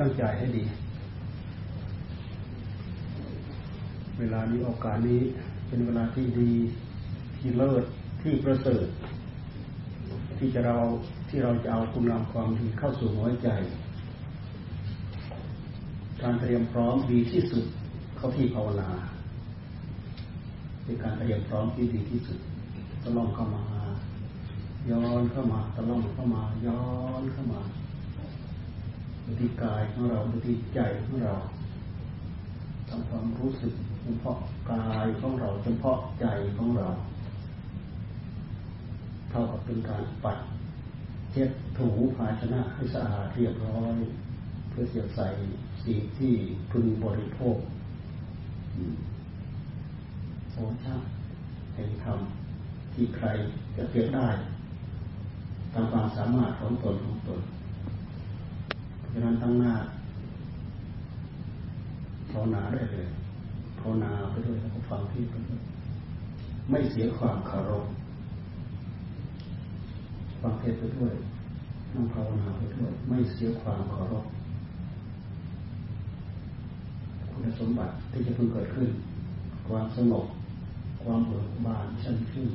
ตั้งใจให้ดี เวลานี้โอกาสนี้เป็นเวลาที่ดีที่เลิศที่ประเสริฐ ที่จะเราที่เราจะเอาคุณงามความดีเข้าสู่หัวใจ การเตรียมพร้อมดีที่สุดเข้าที่ภาวนาเป็นการเตรียมพร้อมที่ดีที่สุดตะล่อมเข้ามา ย้อนเข้ามาตะล่อมเข้ามา ย้อนเข้ามา ดูที่กายของเราดูที่ใจของเราทำความรู้สึกเฉพาะกายของเราเฉพาะใจของเรา เท่ากับเป็นการปัดเช็ดถูภาชนะให้สะอาดเรียบร้อย เพื่อเสียใส่สิ่งที่พึงบริโภคโอชาแห่งธรรมที่ใครจะเปรียบได้ตามความสามารถของตนของตน ฉะนั้นตั้งหน้าภาวนาได้เลยภาวนาไปด้วยแล้วก็ฟังที่ไปด้วยไม่เสียความคารพฟังเทศไปด้วยนั่งภาวนาไปด้วย ไม่เสียความเคารพคุณสมบัติที่จะเพิ่งเกิดขึ้น ความสงบความเบิกบานชั้นชื่น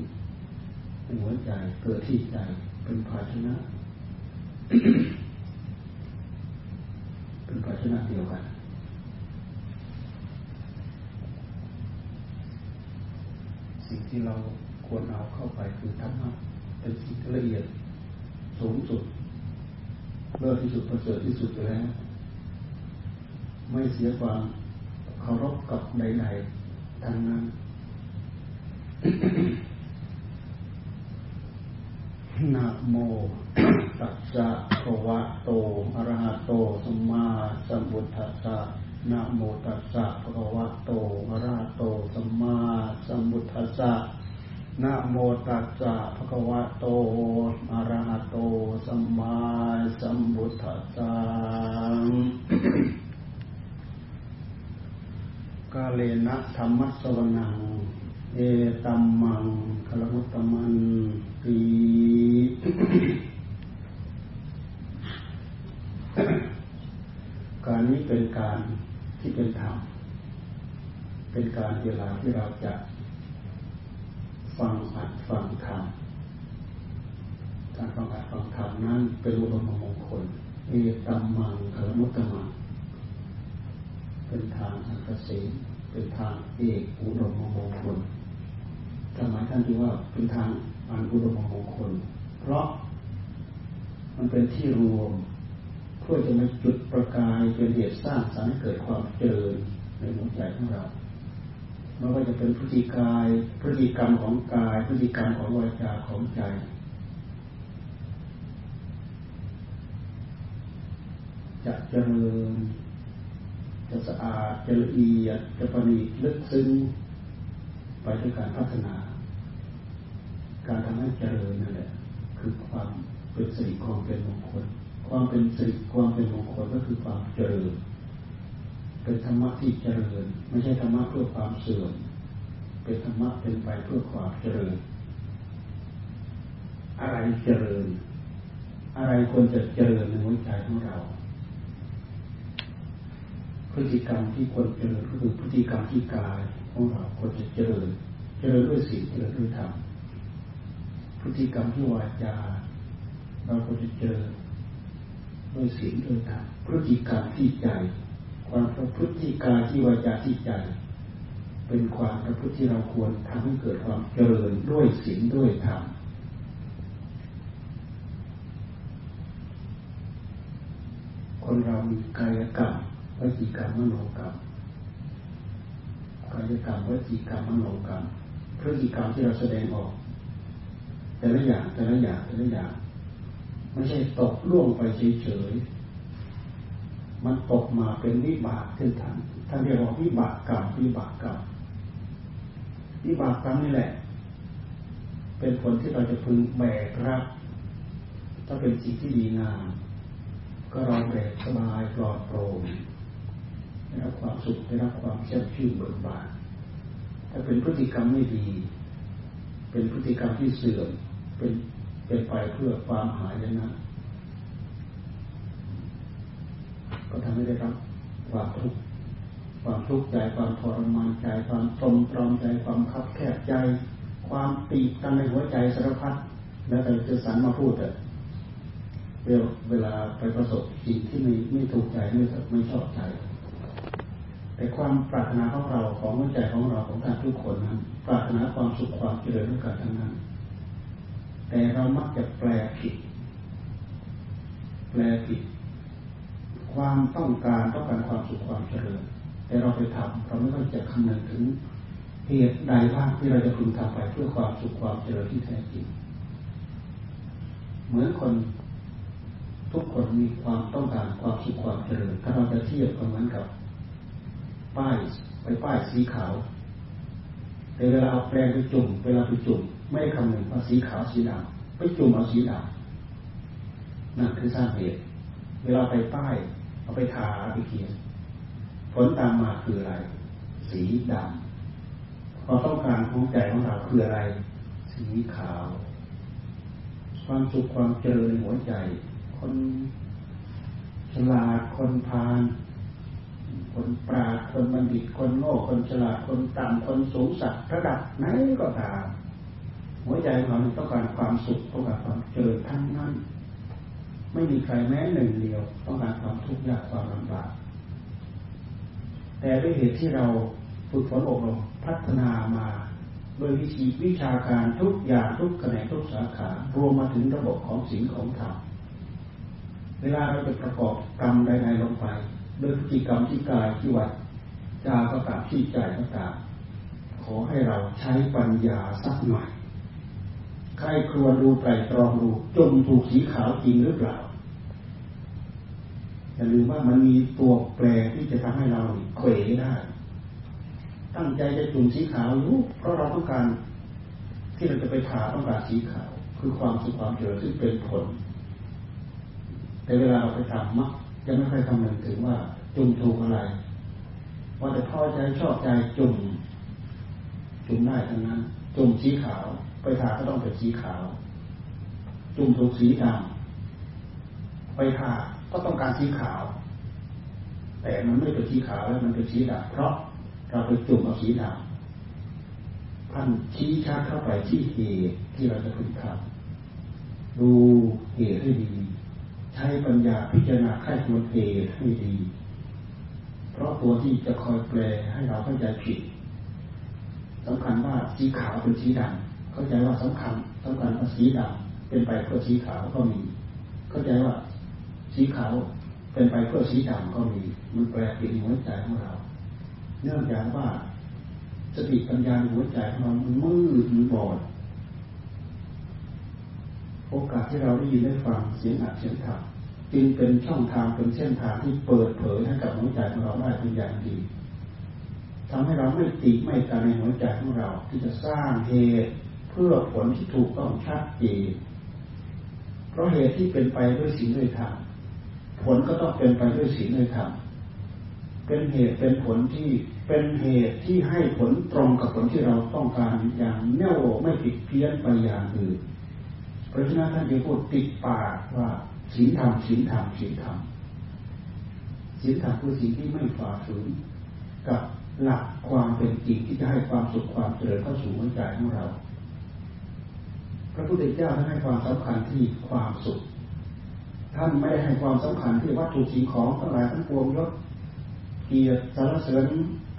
ในหัวใจเกิดที่ใจเป็นภาชนะ เป็นภาชนะเดียวกัน สิ่งที่เราควรเอาเข้าไปคือธรรมะเป็นสิ่งละเอียดสูงสุดเลิศที่สุดประเสริฐที่สุดแล้ว ไม่เสียความเคารพกับใดๆทั้งนั้น นะโมตัสสะภะวะโตอะระหะโตสัมมาสัมพุทธัสสะนะโมตัสสะภะวะโตอะระหะโตสัมมาสัมพุทธัสสะนะโมตัสสะภะคะวะโตอะระหะโตสัมมาสัมพุทธัสสะกาเลนะธรรมะสวนัง เอตัมมังคลมุตตมัน การนี้เป็นการที่เป็นธรรม เป็นการเวลาที่เราจะฟังอัดฟังธรรม การฟังอัดฟังธรรมนั้นเป็นอุดมมงคลเอตัมมังคลมุตตมัง เป็นทางอันเกษมเป็นทางเอกอุดมมงคลทำไมท่านจึงว่าเป็นทาง อันอุดมมงคลเพราะมันเป็นที่รวม เพื่อจะมาจุดประกายเป็นเหตุสร้างสรรค์เกิดความเจริญในหัวใจของเราไม่ว่าจะเป็นพฤติกายพฤติกรรมของกาย พฤติกรรมของวาจาของใจ จะเจริญ จะสะอาดจะละเอียดจะประณีตลึกซึ้งไปด้วยการพัฒนา การทำให้เจริญนั่นแหละคือความเป็นสิริความเป็นมงคล ความเป็นสิริความเป็นมงคลก็คือความเจริญเป็นธรรมะที่เจริญ ไม่ใช่ธรรมะเพื่อความเสื่อม เป็นธรรมะเป็นไปเพื่อความเจริญ อะไรเจริญ อะไรควรจะเจริญในหัวใจของเรา พฤติกรรมที่ควรเจริญก็คือพฤติกรรมที่กายของเราควรจะเจริญ เจริญด้วยศีลเจริญด้วยธรรม พฤติกรรมที่วาจาเราควรจะเจริญด้วยศีลด้วยธรรมพฤติกรรมที่ใจ ความประพฤติกายที่วาจาที่ใจ เป็นความประพฤติที่เราควรทำให้เกิดความเจริญด้วยศีลด้วยธรรมคนเรามีกายกรรมวิจีกรรมมโนกรรมกายกรรมวจีกรรมมโนกรรมพฤติกรรมที่เราแสดงออก แต่ละอย่างแต่ละอย่างแต่ละอย่างไม่ใช่ตกล่วงไปเฉยๆมันตกมาเป็นวิบากขึ้นทันท่านเรียกว่าวิบากกรรมวิบากกรรมวิบากกรรมนี่แหละ เป็นผลที่เราจะพึงแบกรับถ้าเป็นสิ่งที่ดีงามก็เราแบกสบายปลอดโปร่งได้รับความสุขได้รับความแช่มชื่นเบิกบานถ้าเป็นพฤติกรรมไม่ดี เป็นพฤติกรรมที่เสื่อม เป็นเป็นไปเพื่อความหายนะ ก็ไม่ได้รับความทุกข์ความทุกข์ใจความทรมานใจความทมตรอมใจความคับแคบใจ ความตีกันในหัวใจสารพัดแล้วแต่จะสรรมาพูดอะเวลาไปประสบสิ่งที่ไม่ไม่ถูกใจไม่ไม่ชอบใจ แต่ความปรารถนาของเราของหัวใจของเราของการทุกคนนั้นปรารถนาความสุขความเจริญด้วยกันทั้งนั้น แต่เรามักจะแปลผิด แปลผิด ความต้องการต้องการความสุขความเจริญ แต่เราไปทำเราไม่ต้องจะคำนึงถึงเหตุใดบ้างที่เราจะพึงทำไปเพื่อความสุขความเจริญที่แท้จริง เหมือนคนทุกคนมีความต้องการความสุขความเจริญ ถ้าเราจะเทียบกันเหมือนกับ ป้ายไปป้ายสีขาวแต่เวลาเอาแปรงไปจุ่มเวลาไปจุ่ม ไม่ได้คำนึงว่าสีขาวสีดำไปจุ่มเอาสีดำนั่นคือสร้างเหตุเวลาไปป้าย เอาไปทาไปเขียนผลตามมาคืออะไร สีดำความต้องการของใจของเราคืออะไร สีขาว ความสุขความเจริญหัวใจ คนฉลาดคนพาลคนปราดคนบัณฑิตคนโง่คนฉลาดคนต่ำคนสูงสักระดับไหนก็ตาม หัวใจของเราต้องการความสุขต้องการความเจริญทั้งนั้น ไม่มีใครแม้หนึ่งเดียว ต้องการความทุกข์ยากความลำบากแต่ด้วยเหตุที่เราฝึกฝนอบรมพัฒนามาโดยวิธีวิชาการทุกอย่างทุกแขนงทุกสาขารวมมาถึงระบบของศีลของธรรมเวลาเราจะประกอบกรรมใดๆลงไป โดยพฤติกรรมที่กายที่วัดจาก็ตามที่ใจก็ตามขอให้เราใช้ปัญญาสักหน่อย ใครครวญดูไตรตรองดูจมถูกสีขาวจริงหรือเปล่าอย่าลืมว่ามันมีตัวแปรที่จะทำให้เราเขวได้ตั้งใจจะจุ่มสีขาวอยู่เพราะเราต้องการ ที่เราจะไปถาต้องการสีขาว คือความสุขความเจริญซึ่งเป็นผล แต่เวลาเราไปทำมักจะไม่ค่อยคำนึงถึงว่าจุ่มถูกอะไร ว่าแต่พอใจชอบใจจุ่มจุ่มได้ทั้งนั้นจุ่มสีขาว ไปทาก็ต้องเป็นสีขาว จุ่มถูกสีดำไปทาก็ต้องการสีขาว แต่มันไม่เป็นสีขาวแล้วมันเป็นสีดำเพราะเราไปจุ่มเอาสีดำท่านชี้ชัดเข้าไปที่เหตุที่เราจะพึงทำดูเหตุให้ดีใช้ปัญญาพิจารณาค่ควรเหตุให้ดี เพราะตัวที่จะคอยแปลให้เราเข้าใจผิดสำคัญว่าสีขาวเป็นสีดำ เข้าใจว่าสำคัญสำคัญว่าสีดำเป็นไปเพื่อสีขาวก็มี เข้าใจว่าสีขาวเป็นไปเพื่อสีดำก็มี มันแปลเปลี่ยนหัวใจของเรา เนื่องจากว่าสติปัญญาหัวใจของเรามันมืดมันบอดโอกาสที่เราได้ยินได้ฟังเสียงอัดเสียงธรรมจึงเป็นช่องทางเป็นเส้นทางที่เปิดเผยให้กับหัวใจของเราได้เป็นอย่างดีทำให้เราไม่ติไม่กาในหัวใจของเรา ที่จะสร้างเหตุ พื่อผลที่ถูกต้องชัดเจนเพราะเหตุที่เป็นไปด้วยศีลด้วยธรรมผลก็ต้องเป็นไปด้วยศีลด้วยธรรมเป็นเหตุเป็นผลที่เป็นเหตุที่ให้ผลตรงกับผลที่เราต้องการอย่างแน่วไม่ผิดเพี้ยนไปอย่างอื่นเพราะฉะนั้นท่านจะพูดติดปากว่าศีลธรรมศีลธรรมศีลธรรมศีลธรรมคือสิ่งที่ไม่ฝ่าฝืนกับหลักความเป็นจริงที่จะให้ความสุขความเจริญเข้าสู่หัวใจของเรา ระพุทธเจ้าท่านให้ความสำคัญที่ความสุข ท่านไม่ได้ให้ความสำคัญที่วัตถุสิ่งของทั้งหลายทั้งปวงยศเกียรติสารเสริญ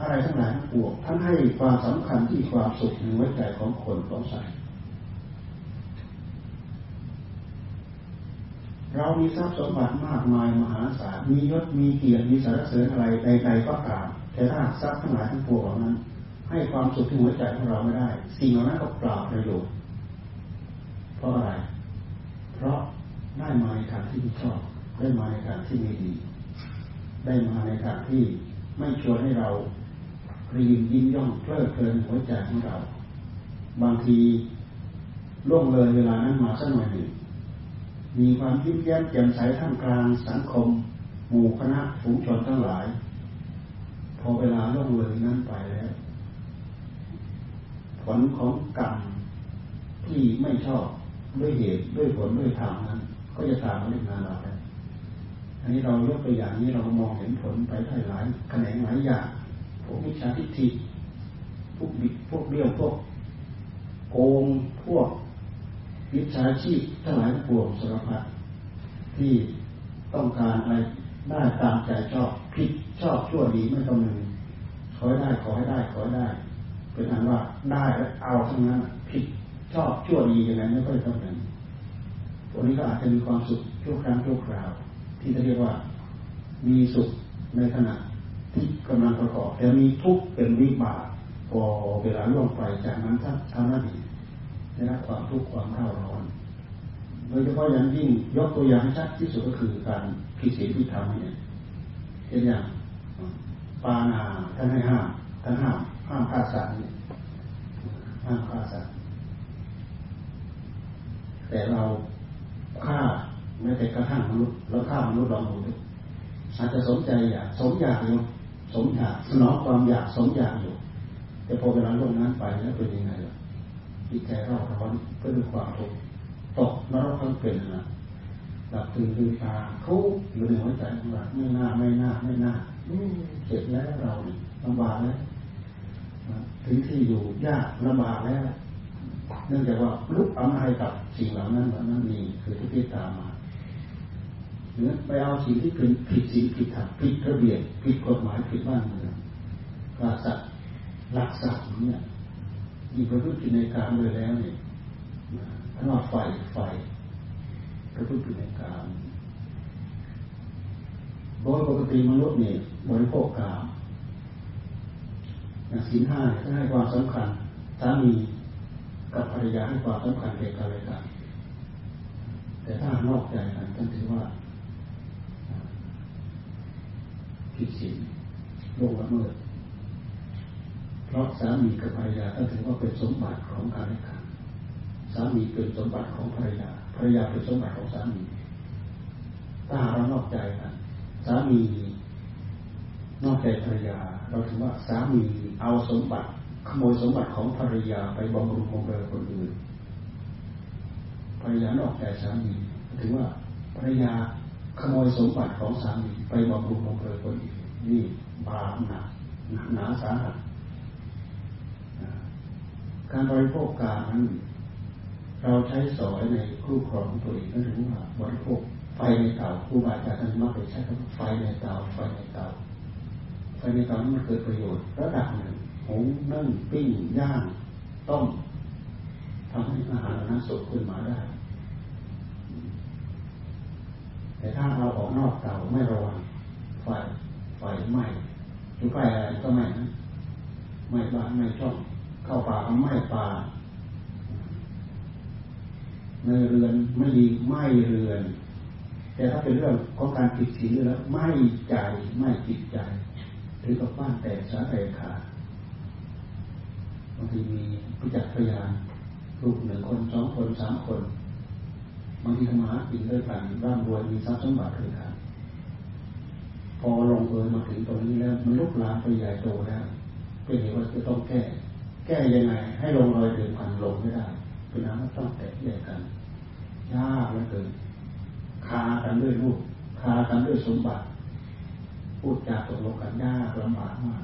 อะไรทั้งหลายทั้งปวงท่านให้ความสำคัญที่ความสุขในหัวใจของคนของสัตว์เรามีทรัพย์สมบัติมากมายมหาศาลมียศมีเกียรติมีสารเสริญอะไรใดๆก็ตามแต่ถ้าทรัพย์ทั้งหลายทั้งปวงเหล่านั้น ให้ความสุขที่หัวใจของเราไม่ได้ สิ่งเหล่านั้นก็เปล่าประโยชน์ เพราะอะไร เพราะได้มาในทางที่ไม่ชอบ ได้มาในทางที่ไม่ดี ได้มาในทางที่ไม่ชวนให้เรารีมยิ้มย่องเพลิดเพลินหัวใจของเรา บางทีล่วงเลยเวลานั้นมาสักหน่อยหนึ่งมีความยิ้มแย้มแจ่มใสท่ามกลางสังคม หมู่คณะฝูงชนทั้งหลาย พอเวลาล่วงเลยนั้นไปแล้ว ผลของกรรมที่ไม่ชอบ ด้วยเหตุด้วยผลด้วยธรรมนั้นก็จะตามมาเล่นงานเราได้นนี้เรายกตัวอย่างนี้เรามองเห็นผลไปได้หลายแขนงหลายอย่างพวกวิชาทิฏฐิพวกบิดพวกเบี้ยวพวกโกงพวกวิชาชีพทั้งหลายปวงสารพัดที่ต้องการอะไรได้ตามใจชอบผิดชอบชั่วดีไม่ต้องนึงขอให้ได้ขอให้ได้ขอให้ได้เป็นอันว่าได้แล้วเอาทั้งนั้นผิด ชอบชั่วดียังไงไม่ค่อยต้องนึงพวกนี้ก็อาจจะมีความสุขชั่วครั้งชั่วคราว ที่จะเรียกว่ามีสุขในขณะที่กำลังประกอบแต่มีทุกข์เป็นวิบากพอเวลาล่วงไปจากนั้นท่านทำหน้าที่ได้รับความทุกข์ความร้าร้อนโดยเฉพาะอย่างยิ่งยกตัวอย่างชัดที่สุดก็คือการผิดศีลผิดธรรมเนี่ยเช่นอย่างปานาท่านให้ห้ามท่านห้ามห้ามฆ่าสัตว์ห้ามฆ่าสัตว์ แต่เราฆ่าไม่แต่กระทั่งมนุษย์เราฆ่ามนุษย์ลองดูอาจจะสมใจอยากสมอยากอยู่สมอยากสนองความอยากสมอยากอยู่ แต่พอเวลาลงนั้นไปแล้วเป็นยังไงล่ะจิตใจเราร้อนก็ด้วยความทุกข์ตกนรกทั้งเป็นนะหลับตื่นลืมตาเขาอยู่ในหัวใจของเราไม่น่าไม่น่าไม่น่าเจ็บแล้วเราลำบากแล้วถึงที่อยู่ยากลำบากแล้ว เนื่องจากว่าลุกอำนาจกับสิ่งเหล่านั้นเหล่านั้นมีคือที่พิตามมาหรือไปเอาสิ่งที่เป็นผิดศีลผิดธรรมผิดระเบียบผิดกฎหมายผิดบ้านเมืองกษัตว์หลักศาสตร์เนี่ยมีประพฤติในการเลยแล้วเนี่ยถ้าว่าไฟไฟประพฤติในการโดยปกติมนุษย์เนี่ยบริโภคกามอย่างสินห้าเนี่ยให้ความสำคัญสามี กับภรรยาให้ความสำคัญแก่กันและกันแต่ถ้านอกใจกันท่านถือว่าผิดศีลโลงละเมิดเพราะสามีกับภรรยาท่านถือว่าเป็นสมบัติของกันและกันสามีเป็นสมบัติของภรรยาภรรยาเป็นสมบัติของสามีถ้าเรานอกใจกันสามีนอกใจภรรยา เราถือว่าสามีเอาสมบัติ ขโมยสมบัติของภรรยาไปบำรุงบำเรอคนอื่นภรรยานอกใจสามีถือว่าภรรยาขโมยสมบัติของสามีไปบำรุงบำเรอคนอื่นนี่บาปหนักหนักหนาสาหัสการบริโภคการนั้นเราใช้สอยในคู่ครองตัวเองนั่นถือว่าบริโภคไฟในเตาครูบาอาจารย์ท่านมักไปใช้คำไฟในเตาไฟในเตาไฟในเตานั้นมันเกิดประโยชน์ระดับหนึ่ง หุงนึ่งปิ้งย่างต้มทำให้อาหารนั้นสดขึ้นมาได้ แต่ถ้าเราออกนอกเตาไม่ระวังไฟไฟไหม้อยู่ใกล้อะไรก็ไหม้นะไหม้บ้านไหม้ช่อง เข้าป่าก็ไหม้ป่าในเรือนไม่ดีไหม้เรือน แต่ถ้าเป็นเรื่องของการผิดศีแล้วไม่ใจไม่จิตใจถึงกับบ้านแตกสาแตกขาด บางทีมีผู้จักพยานลูกหนึ่งคนสองคนสามคนบางทีทำมาหากินด้วยกันร่ำรวยมีทรัพย์สมบัติด้วยกันพอลงเอยมาถึงตรงนี้แล้วมันลุกลามไปใหญ่โตแล้วเป็นเหตุว่าจะต้องแก้ แก้ยังไง ให้ลงรอยเดินผ่านลงไม่ได้เป็นน้ำต้องแตกแยกกันยากเหลือเกินคากันด้วยลูกคากันด้วยสมบัติพูดจาตกลงกันยากลำบากมาก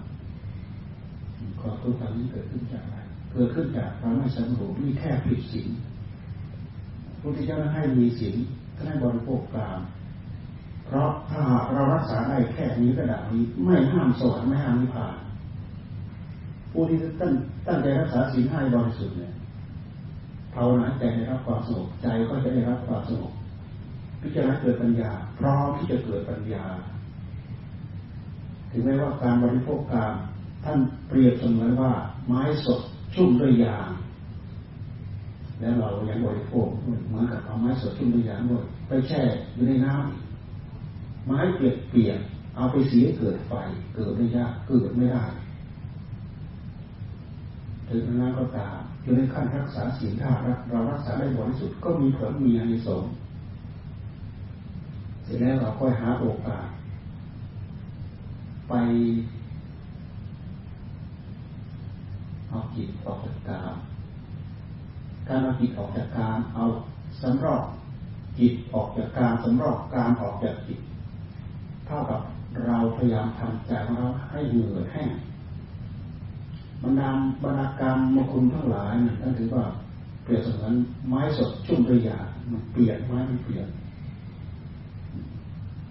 ความทุกข์ทางนี้เกิดขึ้นจากอะไรเกิดขึ้นจากความไม่สงบนี่แค่ผิดศีลพระพุทธเจ้าให้มีศีลท่านให้บริโภคกามเพราะถ้าเรารักษาได้แค่นี้ระดับนี้ไม่ห้ามสวรรค์ไม่ห้ามนิพพานผู้ที่ตั้งตั้งใจรักษาศีลให้บริสุทธิ์เนี่ยภาวนาใจได้รับความสงบใจก็จะได้รับความสงบพิจารณาเกิดปัญญา พร้อมที่จะเกิดปัญญา ถึงแม้ว่าการบริโภคกาม ท่านเปรียบเสมือนว่าไม้สดชุ่มด้วยยาง แล้วเรายังบริโภคเหมือนกับเอาไม้สดชุ่มด้วยยางด้วยไปแช่อยู่ในน้ำไม้เปียกเปียกเอาไปเสียเกิดไฟเกิดไม่ยากเกิดไม่ได้ถึงนั้นก็ตามอยู่ในขั้นรักษาศีลถ้าเรารักษาได้บริสุทธิ์ก็มีผลมีอานิสงส์เสร็จแล้วเราค่อยหาโอกาสไป เอาจิตออกจากกามการเอาจิตออกจากกามเอาสำรอกจิตออกจากกามสำรอกกามออกจากจิต เท่ากับเราพยายามทำใจของเราให้เหงื่อแห้งบรรดาบรรณากรรมมคุณทั้งหลายนั่นถือว่าเปรียบเสมือนไม้สดชุ่มด้วยยามันเปลี่ยนไม้มันเปลี่ยน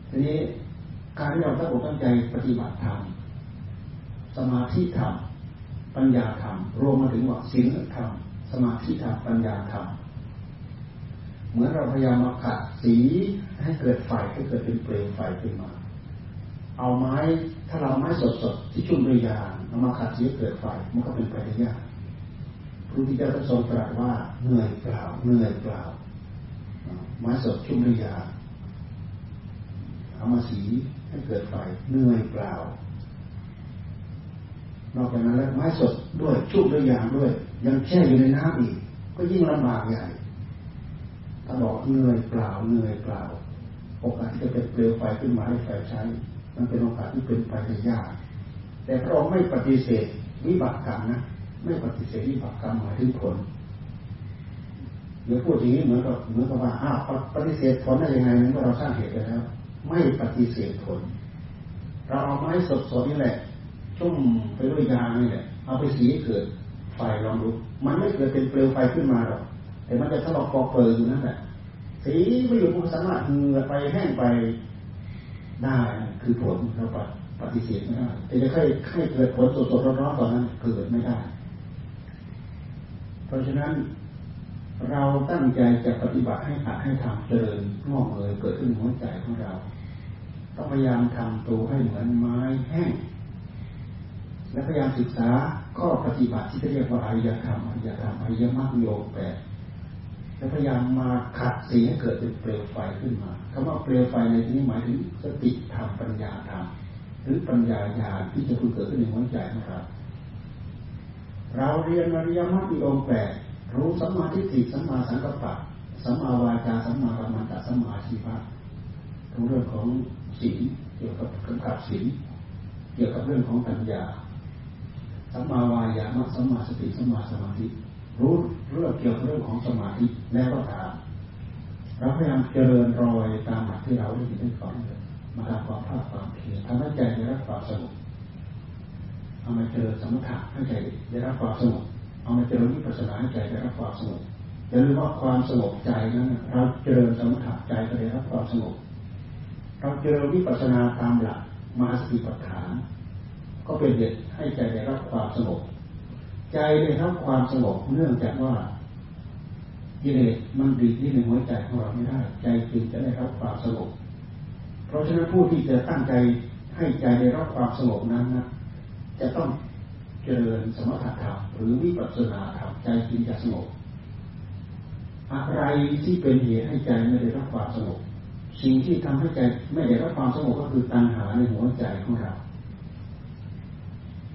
ทีนี้การที่เราตั้งอกตั้งใจปฏิบัติธรรมสมาธิธรรม ปัญญาธรรมรวมมาถึงว่าศีลธรรมสมาธิธรรมปัญญาธรรมเหมือนเราพยายามมาขัดสีให้เกิดไฟให้เกิดเป็นเปลวไฟขึ้นมา เอาไม้ถ้าเราไม้สดๆที่ชุ่มด้วยยาเอามาขัดสีเกิดไฟมันก็เป็นไปได้ยากพระพุทธเจ้าทรงตรัสว่าเหนื่อยเปล่าเหนื่อยเปล่าไม้สดชุ่มด้วยยาเอามาสีให้เกิดไฟเหนื่อยเปล่า นอกจากนั้นแล้วไม้สดด้วยชุ่มด้วยยางด้วย ยังแช่อยู่ในน้ำอีก ก็ยิ่งลำบากใหญ่ถ้าบอกเหนื่อยเปล่าเหนื่อยเปล่า โอกาสที่จะเป็นเปลวไฟขึ้นมาให้ไฟใช้ มันเป็นโอกาสที่เป็นไปได้ยาก แต่พระองค์ไม่ปฏิเสธวิบากกรรมนะไม่ปฏิเสธวิบากกรรมหมายถึงผลเดี๋ยวพูดอย่างนี้เหมือนกับเหมือนกับว่าอ้าวปฏิเสธผลได้ยังไงเมื่อเราสร้างเหตุแล้ว ไม่ปฏิเสธผล เราเอาไม้สดๆนี่แหละ ชุ่มไปด้วยยางนี่แหละเอาไปสีเกิดไฟลองดูมันไม่เกิดเป็นเปลวไฟขึ้นมาหรอกแต่มันจะทะลาะกอเปิดอยู่นั่นแหละสีไม่อยู่มันสามารถเหงื่อไปแห้งไปได้คือผลเราปฏิเสธไม่ได้แต่จะให้ให้เกิดผลสดๆร้อนๆตอนนั้นเกิดไม่ได้ เพราะฉะนั้นเราตั้งใจจะปฏิบัติให้อัดให้ทำเจริญงอกเงยเกิดขึ้นหัวใจของเรา ต้องพยายามทำตัวให้เหมือนไม้แห้ง และพยายามศึกษาก็ปฏิบัติที่เรียกว่าอริยธรรมอริยธรรมอริยมรรคโยกแปดและพยายามมาขัดสีให้เกิดเป็นเปลวไฟขึ้นมาคำว่าเปลวไฟในที่นี้หมายถึงสติธรรมปัญญาธรรมหรือปัญญาญาที่จะเกิดขึ้นในหัวใจของเราเราเรียนอริยมรรคโยกแปดรู้สัมมาทิฏฐิสัมมาสังกัปปะสัมมาวาจาสัมมากัมมันตะสัมมาชีวะทั้งเรื่องของศีลเกี่ยวกับกำกับศีลเกี่ยวกับเรื่องของปัญญา สัมมาวายามะสัมมาสติสัมมาสมาธิรู้เรื่องเกี่ยวกับเรื่องของสมาธิแล้วก็ตามเราพยายามเจริญรอยตามหลักที่เราได้ยินได้ฟังมาทำความภาคความเพียรทำให้ใจได้รับความสงบเอามาเจริญสมถะให้ใจได้รับความสงบเอามาเจริญวิปัสสนาให้ใจได้รับความสงบอย่าลืมว่าความสงบใจนั้นเราเจริญสมถะใจก็ได้รับความสงบเราเจริญวิปัสสนาตามหลักมาสติปัฏฐาน ก็เป็นเหตุให้ใจได้รับความสงบ ใจได้รับความสงบเนื่องจากว่ากิเลสมันดีที่ในหัวใจของเราไม่ได้ ใจจึงจะได้รับความสงบ เพราะฉะนั้นผู้ที่จะตั้งใจให้ใจได้รับความสงบนั้นนะจะต้องเจริญสมถะธรรมหรือวิปัสสนาธรรมใจจึงจะสงบอะไรที่เป็นเหตุให้ใจไม่ได้รับความสงบสิ่งที่ทำให้ใจไม่ได้รับความสงบก็คือตัณหาในหัวใจของเรา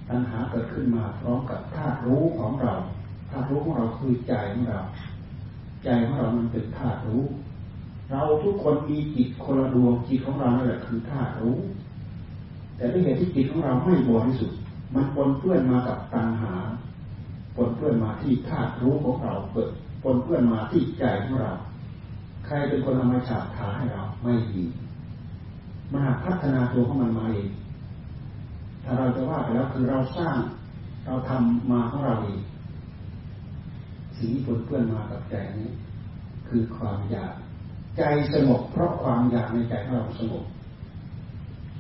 ตัณหาเกิดขึ้นมาพร้อมกับธาตุรู้ของเราธาตุรู้ของเราคือใจของเรา ใจของเรามันเป็นธาตุรู้ เราทุกคนมีจิตคนละดวงจิตของเรานั่นแหละคือธาตุรู้ แต่ด้วยเหตุที่จิตของเราไม่บริสุทธิ์มันปนเปื้อนมากับตัณหาปนเปื้อนมาที่ธาตุรู้ของเราเกิดปนเปื้อนมาที่ใจของเรา ใครเป็นคนทำมาฉาบทาให้เราไม่ดีมันพัฒนาตัวของมันมาเอง ถ้าเราจะว่าไปแล้วคือเราสร้างเราทำมาของเราเองสิ่งที่ปนเปื้อนมากับใจนี้คือความอยากใจสงบเพราะความอยากในใจของเราสงบ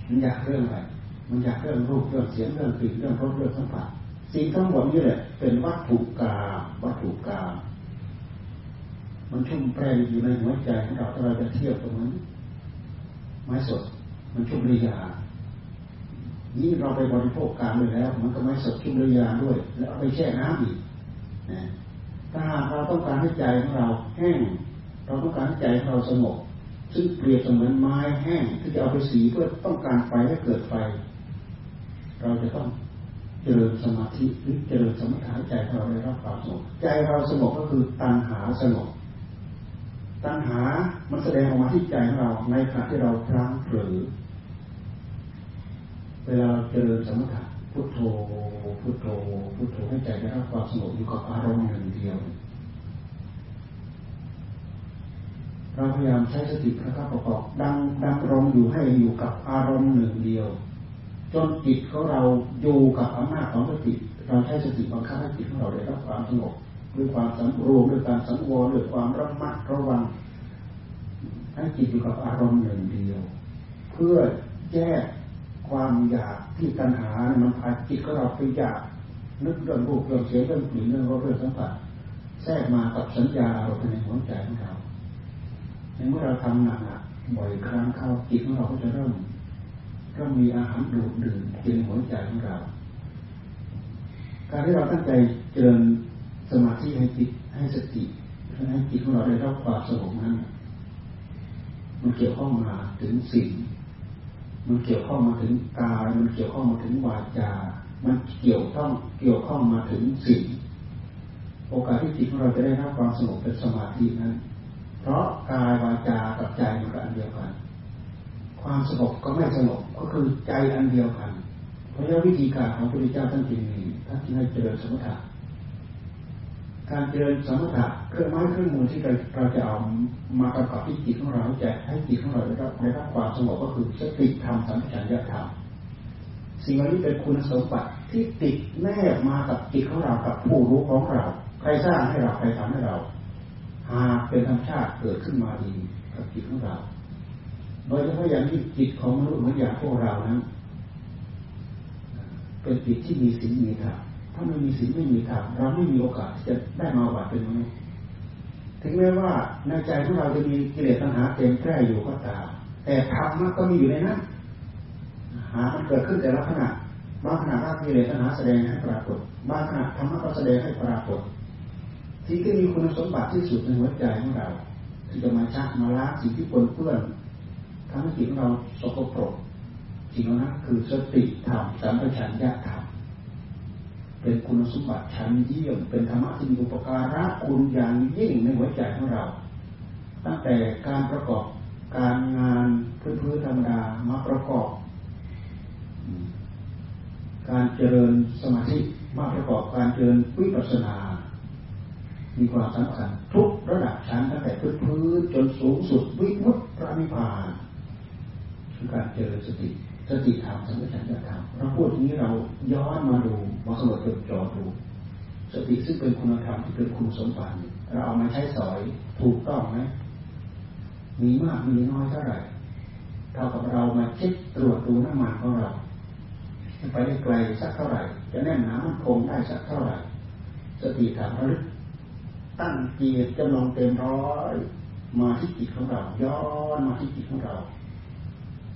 มันอยากเรื่องอะไร มันอยากเรื่องรูปเรื่องเสียงเรื่องกลิ่นเรื่องรสเรื่องสัมผัสสิ่งทั้งหมดนี้แหละเป็นวัตถุกาวัตถุกามันชุ่มแปรอยู่ในหัวใจของเราถ้าเราจะเทียบตรงนั้นไม้สด มันชุ่มริยา นี่เราไปบริโภคกามไปแล้ว มันก็ไม่สดชุ่มด้วยยาด้วย แล้วไปแช่น้ำอีกนะถ้าเราต้องการให้ใจของเราแห้ง เราต้องการให้ใจของเราสงบซึ่งเปรียบเสมือนไม้แห้งที่จะเอาไปสีเพื่อต้องการไฟให้เกิดไฟ เราจะต้องเจริญสมาธิหรือเจริญสมถะใจเราได้รับความสงบใจเราสงบก็คือตัณหาสงบตัณหามันแสดงออกมาที่ใจของเราในขณะที่เราพลั้งเผลอ เวลาเจริญสมถะพุทโธพุทโธพุทโธให้ใจได้รับความสงบอยู่กับอารมณ์หนึ่งเดียวเราพยายามใช้สติประคับประกอบดังดังรงอยู่ให้อยู่กับอารมณ์หนึ่งเดียว จนจิตของเราอยู่กับอำนาจของสติเราใช้สติบังคับให้จิตของเราได้รับความสงบด้วยความสำรวมด้วยการสังวรด้วยความระมัดระวังให้จิตอยู่กับอารมณ์หนึ่งเดียว เพื่อแยก ความอยากที่ตัณหามันพาจิตของเราไปอยากนึกเรื่องรูปเรื่องเสียงเรื่องกลิ่นเรื่องรสเรื่องสัมผัสแทรกมากับสัญญาเราในหัวใจของเราเมื่อเราทำหนักบ่อยครั้งเข้าจิตของเราก็จะเริ่มเริ่มมีอาหารดูดดื่มกินหัวใจของเรา การที่เราตั้งใจเจริญสมาธิให้จิตให้สติให้จิตของเราได้รับความสงบนั้นมันเกี่ยวข้องมาถึงสิ่ง มันเกี่ยวข้องมาถึงกายมันเกี่ยวข้องมาถึงวาจา มันเกี่ยวข้องเกี่ยวข้องมาถึงสิ่งโอกาสที่จิตของเราจะได้รับความสงบเป็นสมาธินั้น เพราะกายวาจากับใจมันก็อันเดียวกัน ความสงบก็ไม่สงบก็คือใจอันเดียวกัน เพราะฉะนั้นวิธีการของพระพุทธเจ้าท่านจึงมีท่านจึงให้เจริญสมถะ การเจริญสมถะเครื่องไม้เครื่องมือที่เราเราจะเอามากำกับที่จิตของเราจะให้จิตของเราได้รับได้รับความสงบก็คือสติธรรมสัมปชัญญะธรรมสิ่งเหล่านี้เป็นคุณสมบัติที่ติดแนบมากับจิตของเรากับผู้รู้ของเรา ใครสร้างให้เราใครทำให้เราหากเป็นธรรมชาติเกิดขึ้นมาดีกับจิตของเรา โดยเฉพาะอย่างที่จิตของมนุษย์เหมือนอย่างพวกเรานั้นเป็นจิตที่มีศีลมีธรรม ถ้าไม่มีศีลไม่มีธรรมเราไม่มีโอกาสที่จะได้มาบัติเป็นมนุษย์ถึงแม้ว่าในใจของเราจะมีกิเลสตัณหาเต็มแพร่อยู่ก็ตามแต่ธรรมก็มีอยู่ในนั้นหามันเกิดขึ้นแต่ละขณะบางขณะก็กิเลสตัณหาแสดงให้ปรากฏบางขณะธรรมะก็แสดงให้ปรากฏสิ่งที่มีคุณสมบัติที่สุดในหัวใจของเราที่จะมาชักมาล้างสิ่งที่ปนเปื้อนทำให้จิตของเราสกปรกสิ่งนั้นคือสติธรรมสัมปชัญญะธรรม เป็นคุณสมบัติชั้นเยี่ยม เป็นธรรมะที่มีอุปการะคุณอย่างยิ่งในหัวใจของเรา ตั้งแต่การประกอบการงานพื้นๆธรรมดามาประกอบ การเจริญสมาธิมาประกอบการเจริญวิปัสสนา มีความสำคัญทุกระดับชั้นตั้งแต่พื้นพื้นจนสูงสุดวิมุตติพระนิพพานคือการเจริญสติ สติธรรมสัมปชัญญะธรรมเราพูดอย่างนี้เราย้อนมาดูมาสำรวจจดจ่อดูสติซึ่งเป็นคุณธรรมที่เป็นคุณสมบัติเราเอามาใช้สอยถูกต้องไหมมีมากมีน้อยเท่าไหร่เท่ากับเรามาเช็คตรวจดูน้ำมันของเราไปได้ไกลสักเท่าไหร่ จะแน่นหนามันคงได้สักเท่าไหร่ สติธรรมระลึกตั้งเกียรติจำลองเต็มร้อยมาที่จิตของเรา ย้อนมาที่จิตของเรา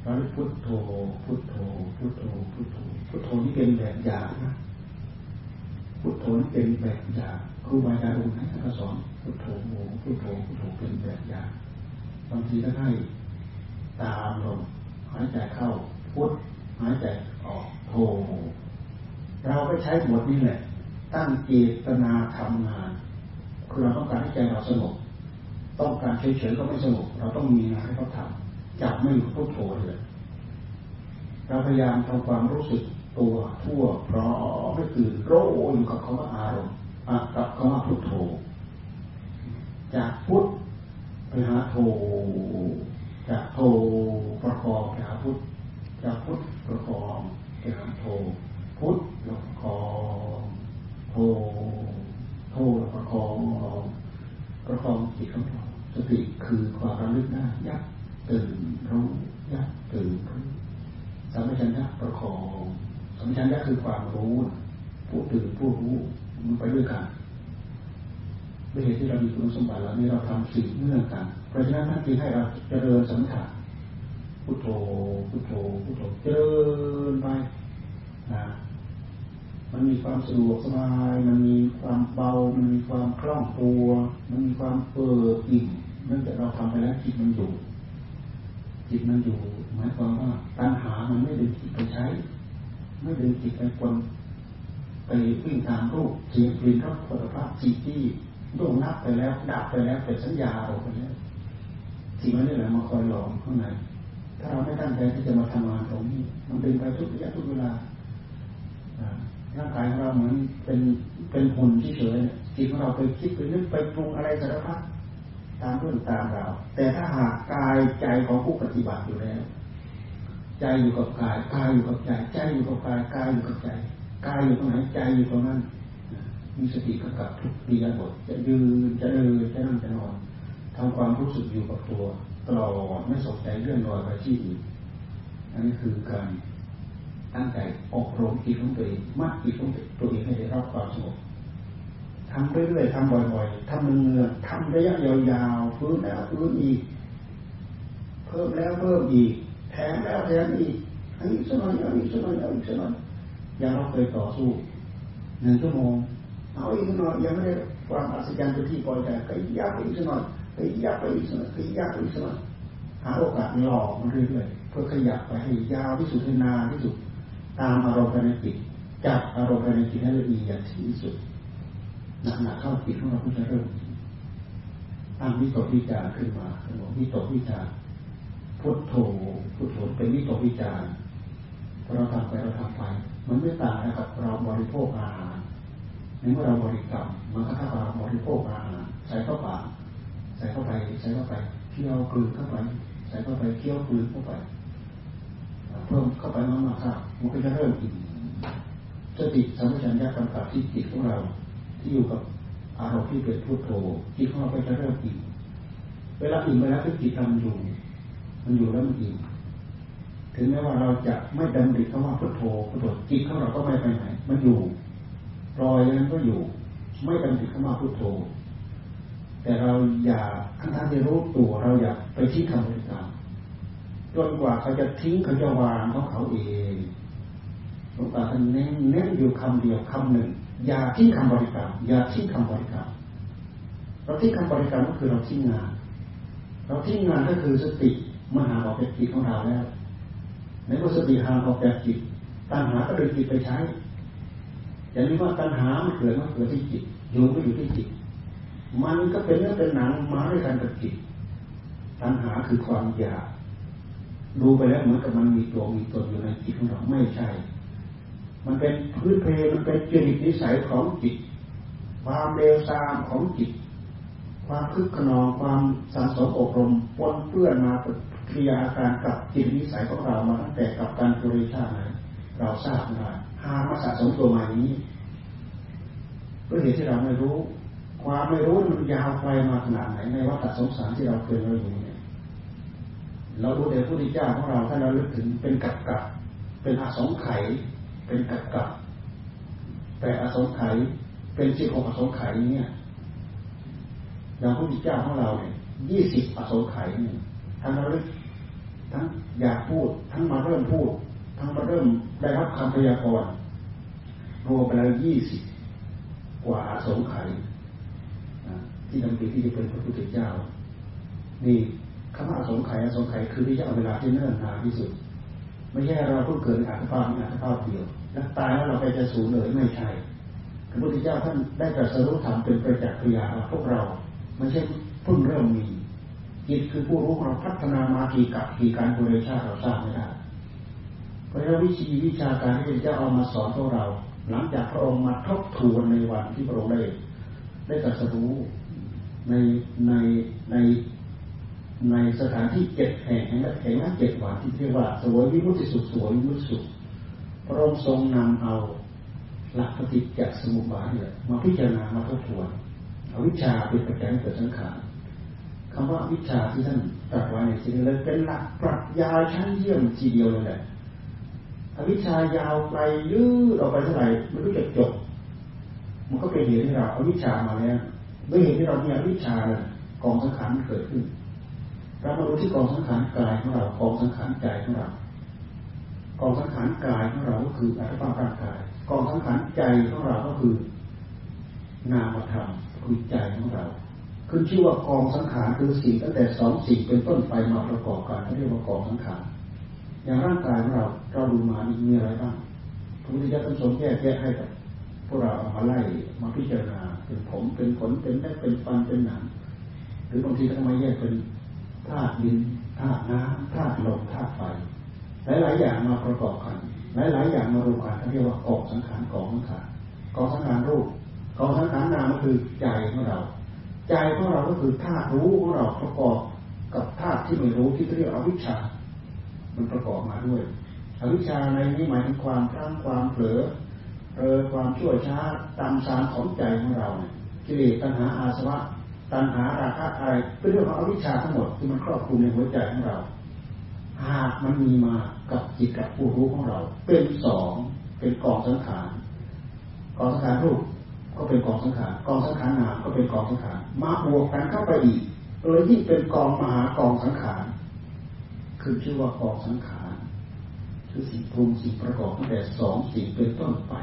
เราพุทโธ พุทโธ พุทโธ พุทโธ พุทโธนี่เป็นแบบอย่างนะ พุทโธนี่เป็นแบบอย่างครูบาอาจารย์ให้ท่านก็สอนพุทโธ พุทโธ พุทโธเป็นแบบอย่างบางทีก็ให้ตามลมหายใจเข้าพุทหายใจออกโธเราก็ใช้บทนี้แหละ ตั้งเจตนาทำงาน คือเราต้องการให้ใจเราสงบต้องการเฉยๆก็ไม่สงบเราต้องมีงานให้เขาทำ จับไม่อยู่พุทโธเลยเราพยายามทำความรู้สึกตัวทั่วพร้อมไม่ตื่นโรอยู่กับคำว่าอารมณ์กับคำว่าพุทโธ จากพุทไปหาโธจากโธประกอบไปหาพุทจากพุทประกอบไปหาโธพุทประกอบโธโทษประคองประคองจิตของเราสติคือความระลึกได้ยัก ตื่นรู้ยักตื่นรู้สัมปชัญญะประคองสัมปชัญญะคือความรู้ผู้ตื่นผู้รู้มันไปด้วยกันด้วยเหตุที่เรามีคุณสมบัติเหล่านี้เราทำสิ่งเนื่องกัน เพราะฉะนั้นท่านจึงให้เราเจริญสัมผัสพุทโธพุทโธพุทโธเจริญไปนะมันมีความสะดวกสบาย มันมีความเบา มันมีความคล่องตัว มันมีความเปิดอิ่มเนื่องจากเราทำไปแล้วจิตมันอยู่ จิตมันอยู่หมายความว่าปัญหามันไม่ดึงจิตไปใช้ ไม่ดึงจิตไปคนไปวิ่งตามรูปเสียงกลิ่นรสผลิภัณฑ์จิตที่ล่วงนับไปแล้วดับไปแล้วเป็นสัญญาออกไปแล้วสิ่งนี้แหละมาคอยหลอมข้างในถ้าเราไม่ตั้งใจที่จะมาทำงานตรงนี้ มันดึงไปทุกระยะทุกเวลาร่างกายของเราเหมือนเป็นเป็นหุ่นที่เฉยจิตของเราไปคิดไปนึกไปปรุงอะไรสารพัด ตามเรื่องตามราวแต่ถ้าหากกายใจของผู้ปฏิบัติอยู่แล้ว ใจอยู่กับกายกายอยู่กับใจใจอยู่กับกายกายอยู่กับใจกายอยู่ตรงไหนใจอยู่ตรงนั้นมีสติกำกับทุกปียบทจะยืนจะเดินจะนั่งจะนอนทำความรู้สึกอยู่กับตัวตลอดไม่สนใจเรื่องลอยไปที่อื่นอันนี้คือการตั้งใจอบรมจิตของตัวเองมัดจิตของตัวเองให้ได้รับความสงบ ทำเรื่อยๆทำบ่อยๆทำเนืองๆทำระยะยาวๆฟื้นแล้วฟื้นอีก เพิ่มแล้วเพิ่มอีกแถมแล้วแถมอีกอันนี้สักหน่อยอันนี้สักหน่อยอันนี้สักหน่อยอย่างเราเคยต่อสู้หนึ่งชั่วโมงเอาอีกสักหน่อยยังไม่ได้ความอัศจรรย์ที่พอใจก็ยักไปอีกสักหน่อยไปยักไปอีกสักหน่อยไปยักไปอีกสักหน่อยหาโอกาสหลอกมันเรื่อยๆเพื่อขยับไปให้ยาวที่สุดให้นานที่สุดตามอารมณ์ภายในจิตจับอารมณ์ภายในจิตให้ละเอียดที่สุด หนักๆเข้าจิตของเราก็จะเริ่มตั้งวิตกวิจารขึ้นมาสมองวิตกวิจารพุทโธพุทโธเป็นวิตกวิจารเราทำไปเราทำไป มันไม่ต่างนะครับเราบริโภคอาหารในเมื่อเราบริกรรมมันก็ถ้าเราบริโภคอาหารใส่เข้าปากใส่เข้าไปใส่เข้าไปเคี่ยวกลืนเข้าไปใส่เข้าไปเคี่ยวกลืนเข้าไปเพิ่มเข้าไปมากๆครับมันก็จะเริ่มอิ่มสติสัมปชัญญะกำกับที่จิตของเรา อยู่กับอารมณ์ที่เป็นพุทโธจิตของเราก็จะเริ่มอิ่มเวลาอิ่มไปแล้วที่จิตทำอยู่ มันอยู่แล้วมันอิ่มถึงแม้ว่าเราจะไม่ดำริคำว่าพุทโธพุทโธจิตของเราก็ไม่ไปไหน มันอยู่รอยนั้นก็อยู่ ไม่ดำริคำว่าพุทโธ แต่เราอยากทั้งท่านที่รู้ตัวเราอยากไปที่คำบริกรรมจนกว่าเขาจะทิ้งเขาจะวางของเขาเองหลวงตาท่านเน้นเน้นอยู่คำเดียวคำหนึ่ง อย่าทิ้งคำบริกรรมอย่าทิ้งคำบริกรรมเราทิ้งคำบริกรรมก็คือเราทิ้งงาน เราทิ้งงานก็คือสติมหาออกจากจิตของเราแล้วในเมื่อสติหาออกจากจิตตัณหาก็ดึงจิตไปใช้อย่างนี้ว่าตัณหามันเกิดมันเกิดที่จิตอยู่ก็อยู่ที่จิต มันก็เป็นเนื้อเป็นหนังมาด้วยกันกับจิตตัณหาคือความอยากดูไปแล้วเหมือนกับมันมีตัวมีตนอยู่ในจิตของเราไม่ใช่ มันเป็นพื้นเพมันเป็นจริตนิสัยของจิต ความเร็วซามของจิต ความคึกขนองความสังสมอบรมปนเปื้อนมาเคลียอาการกับจิตนิสัยของเรามาตั้งแต่กับการบริชาติเราทราบว่าหามาสะสมตัวใหม่นี้เพื่อเหตุที่เราไม่รู้ ความไม่รู้มันยาวไกลมาขนาดไหนในวัฏสงสารที่เราเคยเราอยู่เนี่ยเรารู้แต่พระพุทธเจ้าของเราถ้าเราลึกถึงเป็นกับกับเป็นอสงไขย เป็นกับกับแต่อสงไขยเป็นสิบหกอสงไขยเนี่ยอย่างพระพุทธเจ้าของเราเนี่ยยี่สิบอสงไขยเนี่ยทั้งรึกทั้งอยากพูด ทั้งมาเริ่มพูด ทั้งมาเริ่มได้รับคำพยากรณ์รวมไปแล้วยี่สิบกว่าอสงไขยที่ดำริที่จะเป็นพระพุทธเจ้า นี่คำว่าสงไข่สงไข่คือที่จะเอาเวลาที่เนิ่นนานที่สุด ไม่ใช่เราเพิ่งเกิดอัตภาพอัตภาพเดียว แล้วตายแล้วเราไปจะสูญเลยไม่ใช่พระพุทธเจ้าท่านได้ตรัสรู้ธรรมเป็นประจักษ์พยาพวกเราไม่ใช่เพิ่งเริ่มมีจิตคือผู้รู้เราพัฒนามากี่กับกี่การบริชาเราทราบไม่ได้เพราะฉะนั้นวิชีวิชาการที่พระเจ้าเอามาสอนพวกเรา หลังจากพระองค์มาทบทวนในวันที่พระองค์ได้ได้ตรัสรู้ในในในในสถานที่เจ็ดแห่งและแห่งละเจ็ดวันที่เรียกว่าสวยวิมุติสุขสวยวิมุติสุข พระองค์ทรงนำเอาหลักปฏิจจสมุปบาทเนี่ยมาพิจารณามาทบทวนอวิชชาเป็นปัจจัยเกิดสังขารคำว่าวิชาที่ท่านตรัสไว้ในสิ่งนี้เป็นหลักปรัชญาชั้นเยี่ยมทีเดียวเลยแหละอวิชายาวไปยืดออกไปเท่าไหร่ไม่รู้จะจบ มันก็เป็นเหตุที่เราเอาวิชามาแล้วด้วยเหตุที่เรามีอวิชากองสังขารเกิดขึ้นเรามาดูที่กองสังขารกายของเรากองสังขารใจของเรา กองสังขารกายของเราก็คืออัตภาพร่างกายกองสังขารใจของเราก็คือ นามธรรมคือใจของเราขึ้นชื่อว่ากองสังขารคือสิ่งตั้งแต่สองสิ่งเป็นต้นไปมาประกอบกันเรียกว่ากองสังขารอย่างร่างกายของเราเราดูมามีอะไรบ้างพระพุทธเจ้าท่านทรงแยกแยะให้กับพวกเราเอามาไล่มาพิจารณาเป็นผมเป็นขนเป็นแม่เป็นฟันเป็นหนังหรือบางทีก็มาแยกเป็นธาตุดินธาตุน้ำธาตุลมธาตุไฟ หลายๆอย่างมาประกอบกันหลายๆอย่างมารวมกันเรียกว่ากองสังขารกองสังขารกองสังขารรูปกองสังขารนามก็คือใจของเรา ใจของเราก็คือธาตุรู้ของเราประกอบกับธาตุที่ไม่รู้ที่เรียกอวิชชา มันประกอบมาด้วย อวิชชาในนี้หมายถึงความพลั้งความเผลอเออความชั่วช้าตามสารของใจของเราเนี่ยกิเลสตัณหาอาสวะตัณหาราคะอะไรเป็นเรื่องของอวิชชาทั้งหมดที่มันครอบคลุมในหัวใจของเรา หากมันมีมากับจิตกับผู้รู้ของเรา เป็นสองเป็นกองสังขารกองสังขารรูปก็เป็นกองสังขารกองสังขารนามก็เป็นกองสังขารมาบวกกันเข้าไปอีกเลยยิ่งเป็นกองมหากองสังขารคือชื่อว่ากองสังขารคือสิ่งปรุงสิ่งประกอบตั้งแต่สองสิ่งเป็นต้นไป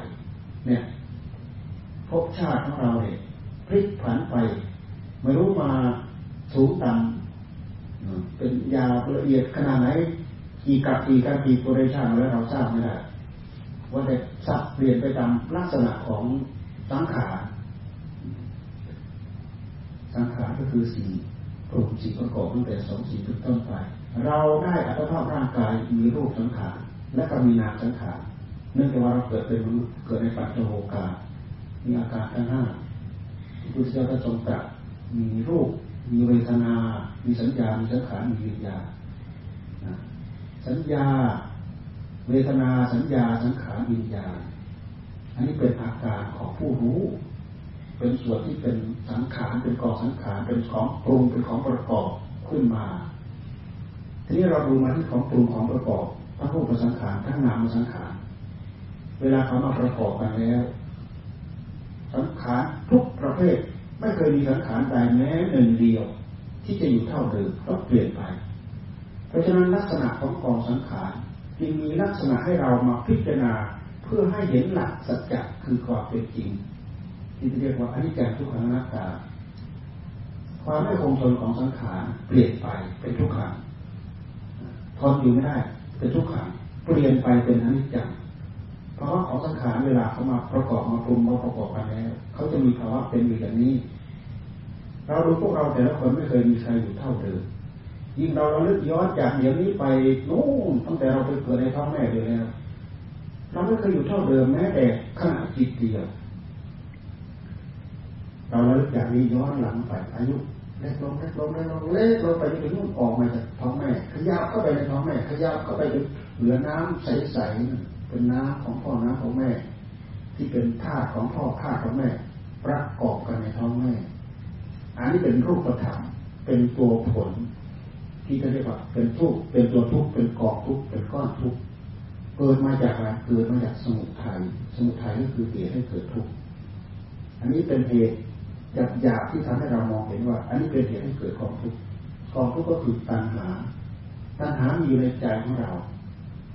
เนี่ยภพชาติของเราเนี่ยพลิกผันไป ไม่รู้มาสูงต่ำ เป็นยาละเอียดขนาดไหนกี่กับกี่กับกี่โปรเรชันแล้วเราทราบไม่ได้ว่าแต่สับเปลี่ยนไปตามลักษณะของสังขารสังขารก็คือสิ่งปรุงสิ่งประกอบตั้งแต่สองสิ่งเป็นต้นไป เราได้อัตภาพร่างกายมีรูปสังขารและก็มีนามสังขารเนื่องจากว่าเราเกิดเป็นมนุษย์เกิดในปัจจุบันกามีอาการทั้งห้าที่พุทธเจ้าทรงตรัสมีรูป มีเวทนา มีสัญญา มีสังขาร มีวิญญาณสัญญา เวทนา สัญญา สังขารวิญญาณ อันนี้เป็นอาการของผู้รู้ เป็นส่วนที่เป็นสังขาร เป็นกองสังขาร เป็นของปรุง เป็นของประกอบขึ้นมา ทีนี้เราดูมาที่ของปรุงของประกอบ ทั้งรูปสังขาร ทั้งนามสังขาร เวลาเขามาประกอบกันแล้ว สังขารทุกประเภท ไม่เคยมีสังขารใดแม้หนึ่งเดียว ที่จะอยู่เท่าเดิมต้องเปลี่ยนไป เพราะฉะนั้นลักษณะของกองสังขารจึงมีลักษณะให้เรามาพิจารณาเพื่อให้เห็นหลักสัจจะคือความเป็นจริง ที่เรียกว่าอนิจจังทุกขังนัตตา ความไม่คงทนของสังขารเปลี่ยนไปเป็นทุกขังทนอยู่ไม่ได้เป็นทุกขังเปลี่ยนไปเป็นอนิจจัง เพราะของสังขารเวลาเขามาประกอบมาปรุงมาประกอบกันแล้วเขาจะมีภาวะเป็นอยู่อย่างนี้ เราดูพวกเราแต่ละคนไม่เคยมีใครอยู่เท่าเดิมยิ่งเราเราลึกย้อนจากเดี๋ยวนี้ไปนู่นตั้งแต่เราไปเกิดในท้องแม่เลยแล้วเราไม่เคยอยู่เท่าเดิมแม้แต่ขณะจิตเดียวเราเลิกจากนี้ย้อนหลังไปอายุเล็กลงเล็กลงเล็กลงเล็กลงไปจนถึงออกมาจากท้องแม่ขยับเข้าไปในท้องแม่ขยับเข้าไปจนเหลือน้ำใสๆ เป็นน้ำของพ่อน้ำของแม่ ที่เป็นธาตุของพ่อธาตุของแม่ประกอบกันในท้องแม่ อันนี้เป็นรูปธรรมเป็นตัวผล ที่จะเรียกว่าเป็นทุกเป็นตัวทุกเป็นกองทุกเป็นก้อนทุกเกิดมาจากอะไรเกิดมาจากสมุทัยสมุทัยก็คือเหตุให้เกิดทุกอันนี้เป็นเหตุหยาบหยาบที่ทำให้เรามองเห็นว่า อันนี้เป็นเหตุให้เกิดกองทุกกองทุกก็คือตัณหา ตัณหามีอยู่ในใจของเรา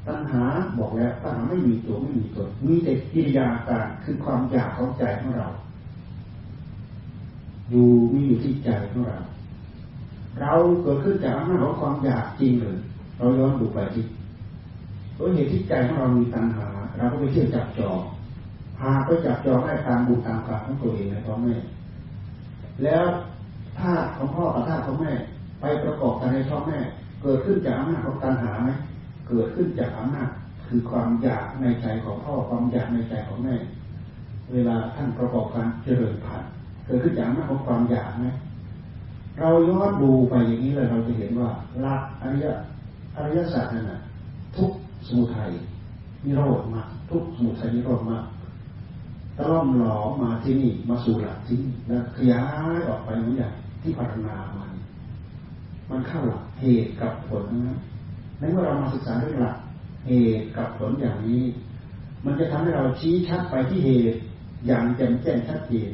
ตัณหาบอกแล้วตัณหาไม่มีตัวไม่มีตนมีแต่กิริยาการคือความอยากของใจของเรา อยู่มีอยู่ที่ใจของเรา เราเกิดขึ้นจากอำนาจของความอยากจริงเลยเราย้อนดูไปที่ตัวเหตุที่ใจของเรามีตัณหา เราก็ไปเที่ยวจับจองพาไปจับจองได้ตามบุญตามกรรมของตัวเองในท้องแม่แล้วธาตุของพ่อกับธาตุของแม่ ไปประกอบกันในท้องแม่ เกิดขึ้นจากอำนาจของตัณหาไหม เกิดขึ้นจากอำนาจคือความอยากในใจของพ่อความอยากในใจของแม่ เวลาท่านประกอบการเจริญพันธุ์เกิดขึ้นจากอำนาจของความอยากไหมเราย้อนดูไปอย่างนี้เลยเราจะเห็นว่าลักอริยอริยศาสตร์นั่นแหะทุกสมุทัยนิโรธมาทุกสมุทัยนิโรธมาตล่อมหลอมมาที่นี่มาสู่หลักที่นี่แล้วขยายออกไปเหมือนอย่างที่พัฒนามัน มันเข้าหลักเหตุกับผลนะ ในเมื่อเรามาศึกษาเรื่องหลักเหตุกับผลอย่างนี้ มันจะทำให้เราชี้ชัดไปที่เหตุอย่างแจ่มแจ้งชัดเจน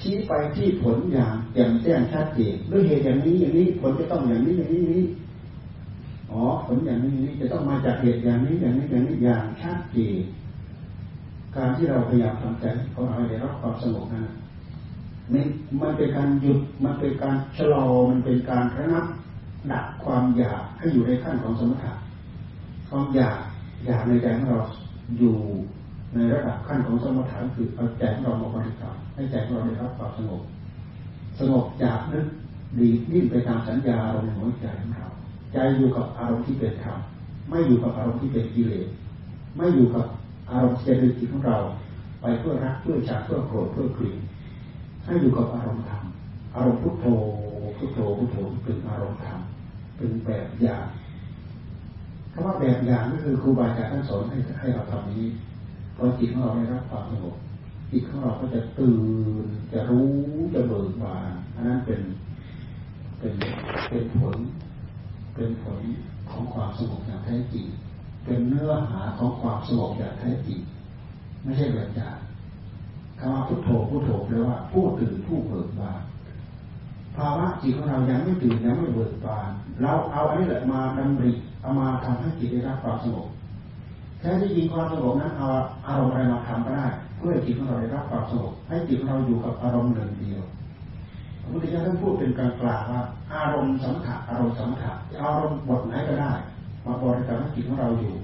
ชี้ไปที่ผลอย่างแจ่มแจ้งชัดเจนด้วยเหตุอย่างนี้อย่างนี้ผลจะต้องอย่างนี้อย่างนี้นี้อ๋อผลอย่างนี้นี้จะต้องมาจากเหตุอย่างนี้อย่างนี้อย่างนี้อย่างชัดเจนการที่เราพยายามทำใจของเราได้รับความสงบนั้นมันมันเป็นการหยุดมันเป็นการชะลอมันเป็นการระงับ ดับความอยากให้อยู่ในขั้นของสมถะความอยากอยากในใจของเราอยู่ในระดับขั้นของสมถะคือเอาใจของเรามาบริกรรมให้ใจของเราได้รับความสงบ สงบจากนึกดีนิ่งไปตามสัญญาอารมณ์ในหัวใจของเราใจอยู่กับอารมณ์ที่เป็นธรรมไม่อยู่กับอารมณ์ที่เป็นกิเลสไม่อยู่กับอารมณ์เจริญจิตของเรา ไปเพื่อรักเพื่อชักเพื่อโกรธเพื่อเกลียดให้อยู่กับอารมณ์ธรรมอารมณ์พุทโธพุทโธพุทโธเป็นอารมณ์ธรรม เป็นแบบอย่างคำว่าแบบอย่างก็คือครูบาอาจารย์ท่านสอนให้ให้เราทำนี้พอจิตของเราได้รับความสงบจิตของเราก็จะตื่นจะรู้จะเบิกบานอันนั้นเป็นเป็นเป็นผล เป็นผลของความสงบอย่างแท้จริงเป็นเนื้อหาของความสงบอย่างแท้จริงไม่ใช่แบบอย่างคำว่าพุทโธพุทโธแปลว่าผู้ตื่นผู้เบิกบาน ภาวะจิตของเรายังไม่ตื่นยังไม่เบิกบานเราเอาอันนี้แหละมาดำริเอามาทำให้จิตได้รับความสงบแท้ที่จริงความสงบนั้นเอาอารมณ์อะไรมาทำก็ได้เพื่อจิตของเราได้รับความสงบให้จิตของเราอยู่กับอารมณ์หนึ่งเดียวพระพุทธเจ้าท่านพูดเป็นกลางกลางว่า อารมณ์สัมผัสอารมณ์สัมผัสอารมณ์บทไหนก็ได้มาบริกรรมให้จิตของเราอยู่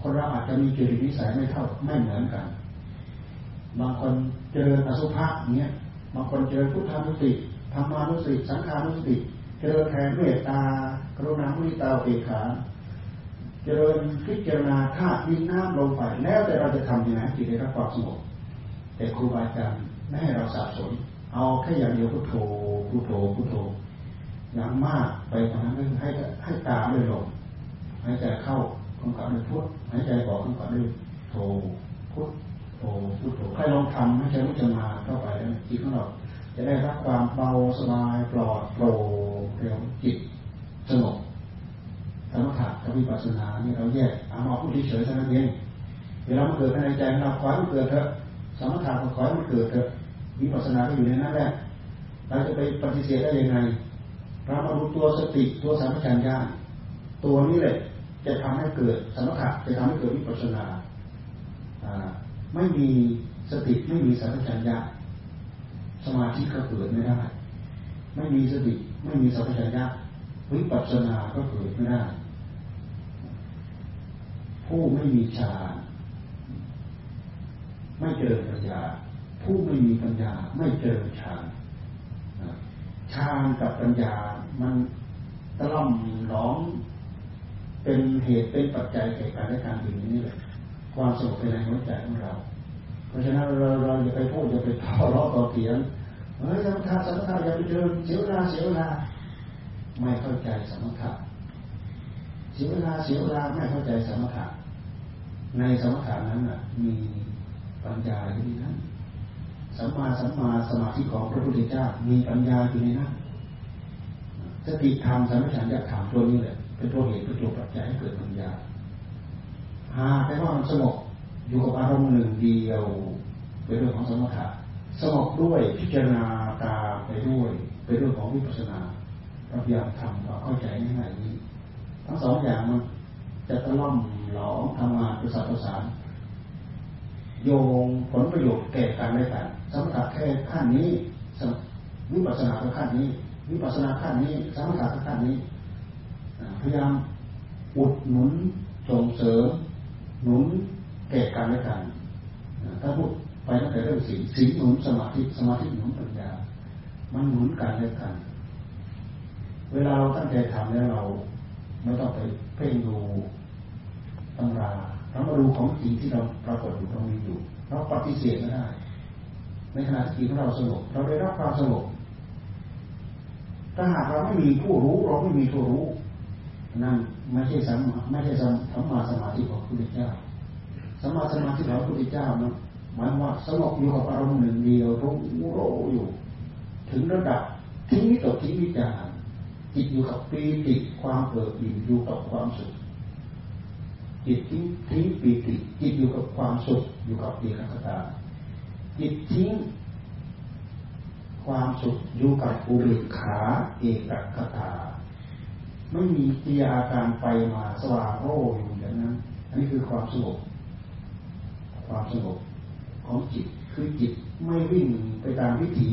คนเราอาจจะมีจริตนิสัยไม่เท่าไม่เหมือนกัน บางคนเจริญอสุภะเนี้ยบางคนเจริญพุทธานุสติ ธรรมานุสติสังขานุสติเจริญแผ่เมตตากรุณามุทิตาเอกขาเจริญพิจารณาธาตุดินน้ำลมไฟแล้วแต่เราจะทำยังไงจิตได้รับความสงบแต่ครูบาอาจารย์ไม่ให้เราสับสน เอาแค่อย่างเดียวพุทโธพุทโธพุทโธอย่างมากไปกว่านั้นให้ให้ตามด้วยลมหายใจเข้ากำกับด้วยพุทหายใจออกกำกับด้วยโธพุทโธพุทโธใครลองทำให้ใจมันจะมาเข้าไปแล้วจิตของเรา จะได้รับความเบาสบายปลอดโปร่งเร็วจิตสงบสมถะกับวิปัสสนาเนี่ยเราแยกเอามาพูดเฉยๆเท่านั้นเองเวลามันเกิดภายในใจเราขอให้มันเกิดเถอะสมถะก็ขอให้มันเกิดเถอะวิปัสสนาก็อยู่ในนั้นแหละเราจะไปปฏิเสธได้ยังไงเรามาดูตัวสติตัวสัมปชัญญะตัวนี้แหละจะทำให้เกิดสมถะจะทำให้เกิดวิปัสสนาไม่มีสติไม่มีสัมปชัญญะ สมาธิก็เกิดไม่ได้ ไม่มีสติไม่มีสัมปชัญญะวิปัสสนาก็เกิดไม่ได้ ผู้ไม่มีฌานไม่เจริญปัญญา ผู้ไม่มีปัญญา ไม่เจริญฌานฌานกับปัญญามันตล่อมร้องเป็นเหตุเป็นปัจจัยแก่การได้การอยู่นี่แหละความสงบในหัวใจของเรา เพราะฉะนั้นเราเราอย่าไปพูดอย่าไปทะเลาะต่อเถียงเฮ้ยสมถะสมถะอย่าไปเจริญเสียเวลาเสียเวลาไม่เข้าใจสมถะเสียเวลาเสียเวลาไม่เข้าใจสมถะในสมถะนั้นน่ะ มีปัญญาอยู่ในนั้นสัมมาสัมมาสมาธิของพระพุทธเจ้ามีปัญญาอยู่ในนั้นสติธรรมสัมปชัญญะธรรมตัวนี้แหละเป็นตัวเหตุเป็นตัวปัจจัยให้เกิดปัญญาหาแปว่ามันสงบ อยู่กับอารมณ์หนึ่งเดียวเป็นเรื่องของสมถะสงบด้วยพิจารณาตาไปด้วยเป็นเรื่องของวิปัสสนาเราพยายามทำเราเข้าใจง่ายๆนี้ทั้งสองอย่างมันจะตะล่อมหลอมทำงานประสานประสานโยงผลประโยชน์แก่กันได้กันสมถะแค่ขั้นนี้วิปัสสนาขั้นนี้วิปัสสนาขั้นนี้สมถะขั้นนี้พยายามอุดหนุนส่งเสริมหนุน แก่กันได้กันถ้าพูดไปตั้งแต่เรื่องสีสีหนุนสมาธิสมาธิหนุนปัญญา มันหนุนกันได้กัน เวลาเราตั้งใจทำแล้วเราไม่ต้องไปเพ่งดูตำราเรามาดูของจริงที่เราปรากฏอยู่ตรงนี้อยู่เราปฏิเสธไม่ได้ในขณะที่ของเราสงบเราได้รับความสงบถ้าหากเราไม่มีผู้รู้เราไม่มีผู้รู้นั่นไม่ใช่สัมมาไม่ใช่สัมมาสมาธิของพระพุทธเจ้า สมาสมาธิของพระพุทธเจ้ามันหมายว่าสงบอยู่กับอารมณ์หนึ่งเดียวรู้โรอยู่ ถึงระดับทิ้งวิตกทิ้งวิจารจิตอยู่กับปีติความเกิดอิ่มอยู่กับความสุขจิตทิ้งทิ้งปีติจิตอยู่กับความสุขอยู่กับเอกคตาจิตทิ้งความสุขอยู่กับอุเบกขาเอกคตาไม่มีกิยาการไปมาสว่างโร่อยู่อย่างนั้นอันนี้คือความสงบ ความสงบของจิตคือจิตไม่วิ่งไปตามวิถี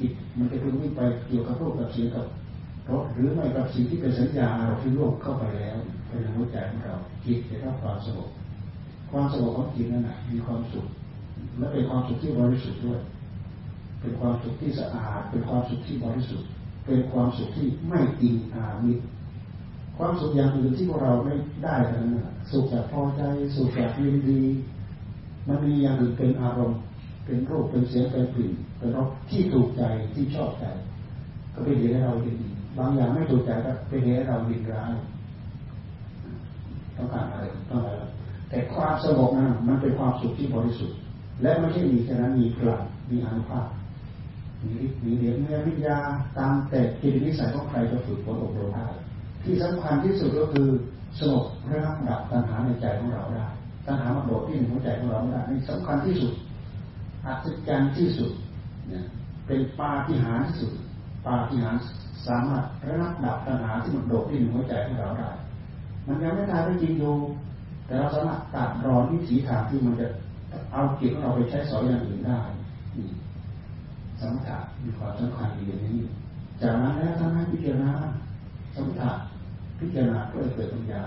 จิตมันจะเป็นวิ่งไปเกี่ยวกับรูปกับเสียงกับรสหรือไม่กับสิ่งที่เป็นสัญญาเราที่โลกเข้าไปแล้วในหัวใจของเราจิตจะรับความสงบความสงบของจิตนั้นมีความสุขและเป็นความสุขที่บริสุทธิ์ด้วย เป็นความสุขที่สะอาด เป็นความสุขที่บริสุทธิ์ เป็นความสุขที่ไม่อิงอามิตร ความสุขอย่างอื่นที่พวกเราไม่ได้ทั้งนั้นสุขจากพอใจสุขจากยินดี มันมีอย่างอื่นเป็นอารมณ์ เป็นรูปเป็นเสียงเป็นกลิ่นเป็นรสที่ถูกใจที่ชอบใจ ก็เป็นเหตุให้เราดีบางอย่างไม่ถูกใจก็เป็นเหตุให้เราดินร้ายต้องการอะไรต้องอะไรแต่ความสงบนั้นมันเป็นความสุขที่บริสุทธิ์ และไม่ใช่มีแค่นั้นมีพลังมีอนุภาพมีฤทธิ์มีเดียญมีวิญญาตามแต่กิจนิสัยของใครจะฝึกฝนอบรมได้ ที่สำคัญที่สุดก็คือสงบระงับดับตัณหาในใจของเราได้ตัณหามันโดดที่ในหัวใจของเราได้นี่สำคัญที่สุดอัศจรรย์ที่สุดเนี่ยเป็นปาฏิหาริย์ที่สุดปาฏิหาริย์สามารถระงับดับตัณหาที่มันโดดที่ในหัวใจของเราได้ มันยังไม่ตายไปจริงอยู่แต่เราสามารถตัดรอนวิถีทางที่มันจะเอาจิตของเราไปใช้สอยอย่างอื่นได้สมถะมีความสำคัญอย่างนี้จากนั้นแล้วทั้งนั้พิจารณาสมถะ พิจารณาก็เลยเกิดปัญญา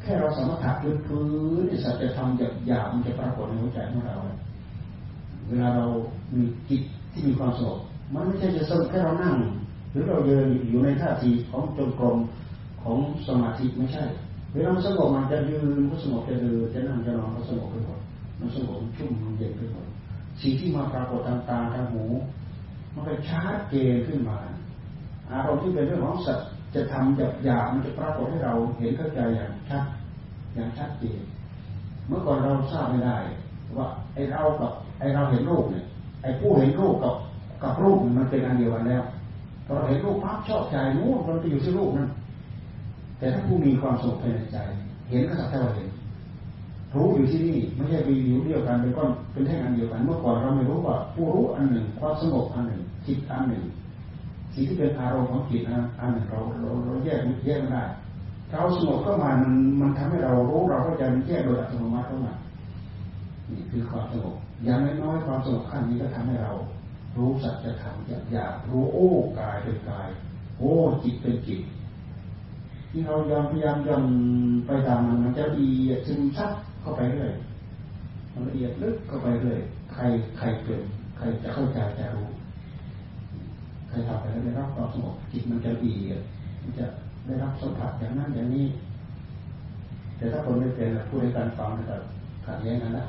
แค่เราสมถะพื้นพื้นสัจธรรมหยาบหยาบมันจะปรากฏในหัวใจของเรา เวลาเรามีจิตที่มีความสงบมันไม่ใช่จะสงบแค่เรานั่ง หรือเราเดินอยู่ในท่าทีของจงกรมของสมาธิไม่ใช่เวลามันสงบมันจะยืนก็สงบจะเดินจะนั่งจะนอนก็สงบไปหมดมันสงบชุ่มเย็นไปหมดสิ่งที่มาปรากฏทางตาทางหูมันก็ชัดเจนขึ้นมาอารมณ์ที่เป็นเรื่องของสัจ จะทำหยาบหยาบมันจะปรากฏให้เราเห็นเข้าใจอย่างชัดอย่างชัดเจนเมื่อก่อนเราทราบไม่ได้ ว่าไอ้เรากับไอ้เราเห็นรูปเนี่ยไอ้ผู้เห็นรูปกับกับรูปมันเป็นอันเดียวกันแล้วเราเห็นรูปปั๊บชอบใจนู้นมันไปอยู่ที่รูปนั้น แต่ถ้าผู้มีความสุขภายในใจ เห็นก็สักแต่ว่าเห็นรู้อยู่ที่นี่ไม่ใช่มีอยู่เดียวกันเป็นก้อนเป็นแท่งอันเดียวกัน เมื่อก่อนเราไม่รู้ว่าผู้รู้อันหนึ่งความสงบอันหนึ่งจิตอันหนึ่ง สิ่งที่เป็นอารมณ์ของจิตนะอันเราเราเราแยกแยกไม่ได้เราสงบเข้ามามันมันทำให้เรารู้เราก็จะแยกโดยอัตโนมัติเข้ามานี่คือความสงบอย่างน้อยความสงบขั้นนี้ก็ทำให้เรารู้สัจธรรมอยากรู้โอ้กายเป็นกาย โอ้จิตเป็นจิต ที่เรายอมพยายามยอมไปตามมันมันจะดีซึมซับเข้าไปเรื่อยมันละเอียดลึกเข้าไปเรื่อยใครใครเป็นใครจะเข้าใจจะรู้ ใครทำไปแล้วได้รับความสงบจิตมันจะดีมันจะได้รับสัมผัสอย่างนั้นอย่างนี้ แต่ถ้าคนไม่เป็นพูดให้การฟังก็ขัดแย้งกันละ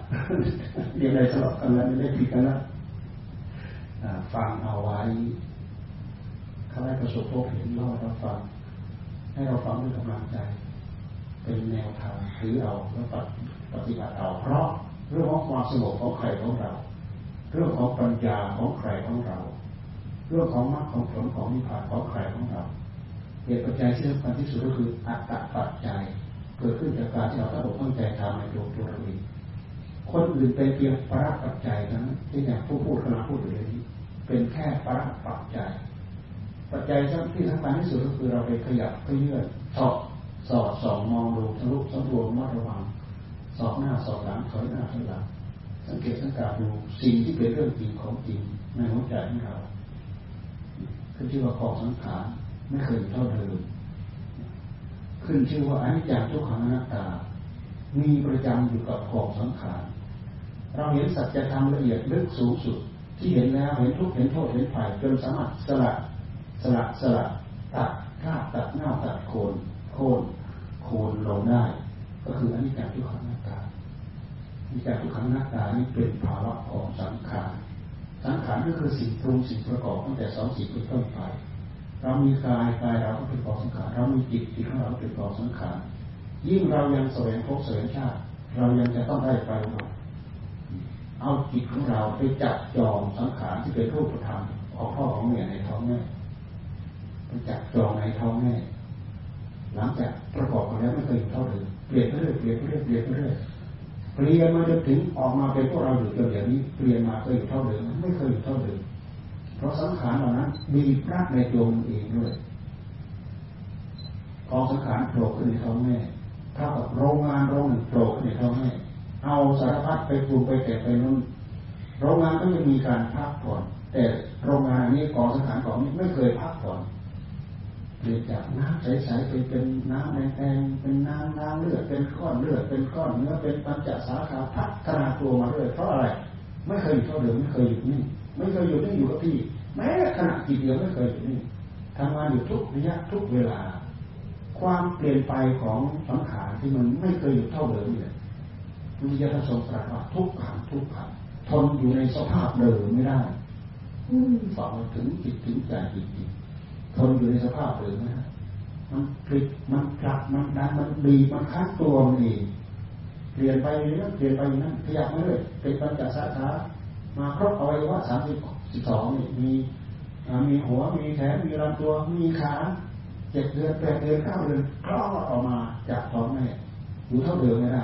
เรียนอะไรสลับกันแล้วไม่ได้ผิดกันละฟังเอาไว้เขาให้ประสบพบเห็นเล่าเราฟัง ให้เราฟังด้วยกำลังใจ เป็นแนวทางถือเอาแล้วปฏิบัติเอาเพราะเรื่องของความสงบของใครของเรา เรื่องของปัญญาของใครของเรา เรื่องของมรรคของผลของนิพพานของใครของเราเหตุปัจจัยที่สำคัญที่สุดก็คืออัตตปัจจัยเกิดขึ้นจากการที่เราตั้งอกตั้งใจทำในตัวตัวเราเองคนอื่นเป็นเพียงปรปัจจัยนั้นที่อย่างผู้พูดกำลังพูดอยู่นี้เป็นแค่ปรปัจจัย ปัจจัยที่สำคัญที่สุดก็คือเราไปขยับเพื่อนสอบสอดสองมองดูทะลุสำรวมมัดระวังสอบหน้าสอบหลังถอยหน้าถอยหลังสังเกตสังกาดูสิ่งที่เป็นเรื่องจริงของจริงในหัวใจของเรา ขึ้นชื่อว่าของสังขารไม่เคยเท่าเดิม ขึ้นชื่อว่าอนิจจังทุกขังอนัตตา มีประจำอยู่กับของสังขาร เราเห็นสัจธรรมละเอียดลึกสูงสุด ที่เห็นแล้วเห็นทุกเห็นโทษเห็นภัยจนสามารถสละสละสละตัดข้าตัดเงาตัดโคนโคนโคนลงได้ ก็คืออนิจจังทุกขังอนัตตาอนิจจังทุกขังอนัตตานี้เป็นภาวะของสังขาร สังขารก็คือสิ่งปรุงสิ่งประกอบตั้งแต่สองสิ่งเป็นต้นไป เรามีกายกายเราก็เป็นกองสังขาร เรามีจิตจิตของเราเป็นกองสังขาร ยิ่งเรายังแสวงพบแสวงชาติ เรายังจะต้องได้ไปเอาจิตของเราไปจับจองสังขารที่เป็นรูปธรรมของพ่อของแม่ในท้องแม่ไปจับจองในท้องแม่หลังจากประกอบกันแล้วไม่เคยเท่าเดิมเปลี่ยนเรื่อยเปลี่ยนเรื่อยเปลี่ยนเรื่อย เปลี่ยนมาจนถึงออกมาเป็นพวกเราอยู่จนอย่างนี้เปลี่ยนมาเคยอยู่เท่าเดิมไม่เคยอยู่เท่าเดิมเพราะสังขารเหล่านั้นมีพระในตัวมันเองด้วยกองสังขารโผล่ขึ้นในท้องแม่เท่ากับโรงงานโรงหนึ่งโผล่ขึ้นในท้องแม่เอาสารพัดไปปรุงไปแต่ไปนู่นโรงงานก็จะมีการพักผ่อน แต่โรงงานนี้กองสังขารของนี้ไม่เคยพักผ่อน เปลี่ยนจากน้ำใสๆไปเป็นน้ำแดงๆเป็นน้ำน้ำเลือดเป็นก้อนเลือดเป็นก้อนเนื้อเป็นปัญจสาขาพัฒนาตัวมาเรื่อยเพราะอะไร ไม่เคยอยู่เท่าเดิมไม่เคยอยู่นี่ไม่เคยอยู่นี่อยู่กับที่แม้ขณะจิตเดียวไม่เคยอยู่นี่ทำงานอยู่ทุกระยะทุกเวลา ความเปลี่ยนไปของสังขารที่มันไม่เคยอยู่เท่าเดิมเนี่ยมียาทรงตรัสว่าทุกขังทุกขังททนอยู่ในสภาพเดิมไม่ได้ฟังถึงจิตถึงใจจริงๆ ทนอยู่ในสภาพเดิมไม่ได้มันพลิกมันกลับมันดันมันดีมันคัดตัวมันเองเปลี่ยนไปเรื่อยเปลี่ยนไปนั่นขยับมาเรื่อยเป็นปัญจสาขามาครบอาไว้ว่าสามสิบสิบสองนี่มีมีหัวมีแขนมีลำตัวมีขาเจ็ดเดือนแปดเดือนเก้าเดือนคลอดออกมาจากท้องแม่อยู่เท่าเดิมไม่ได้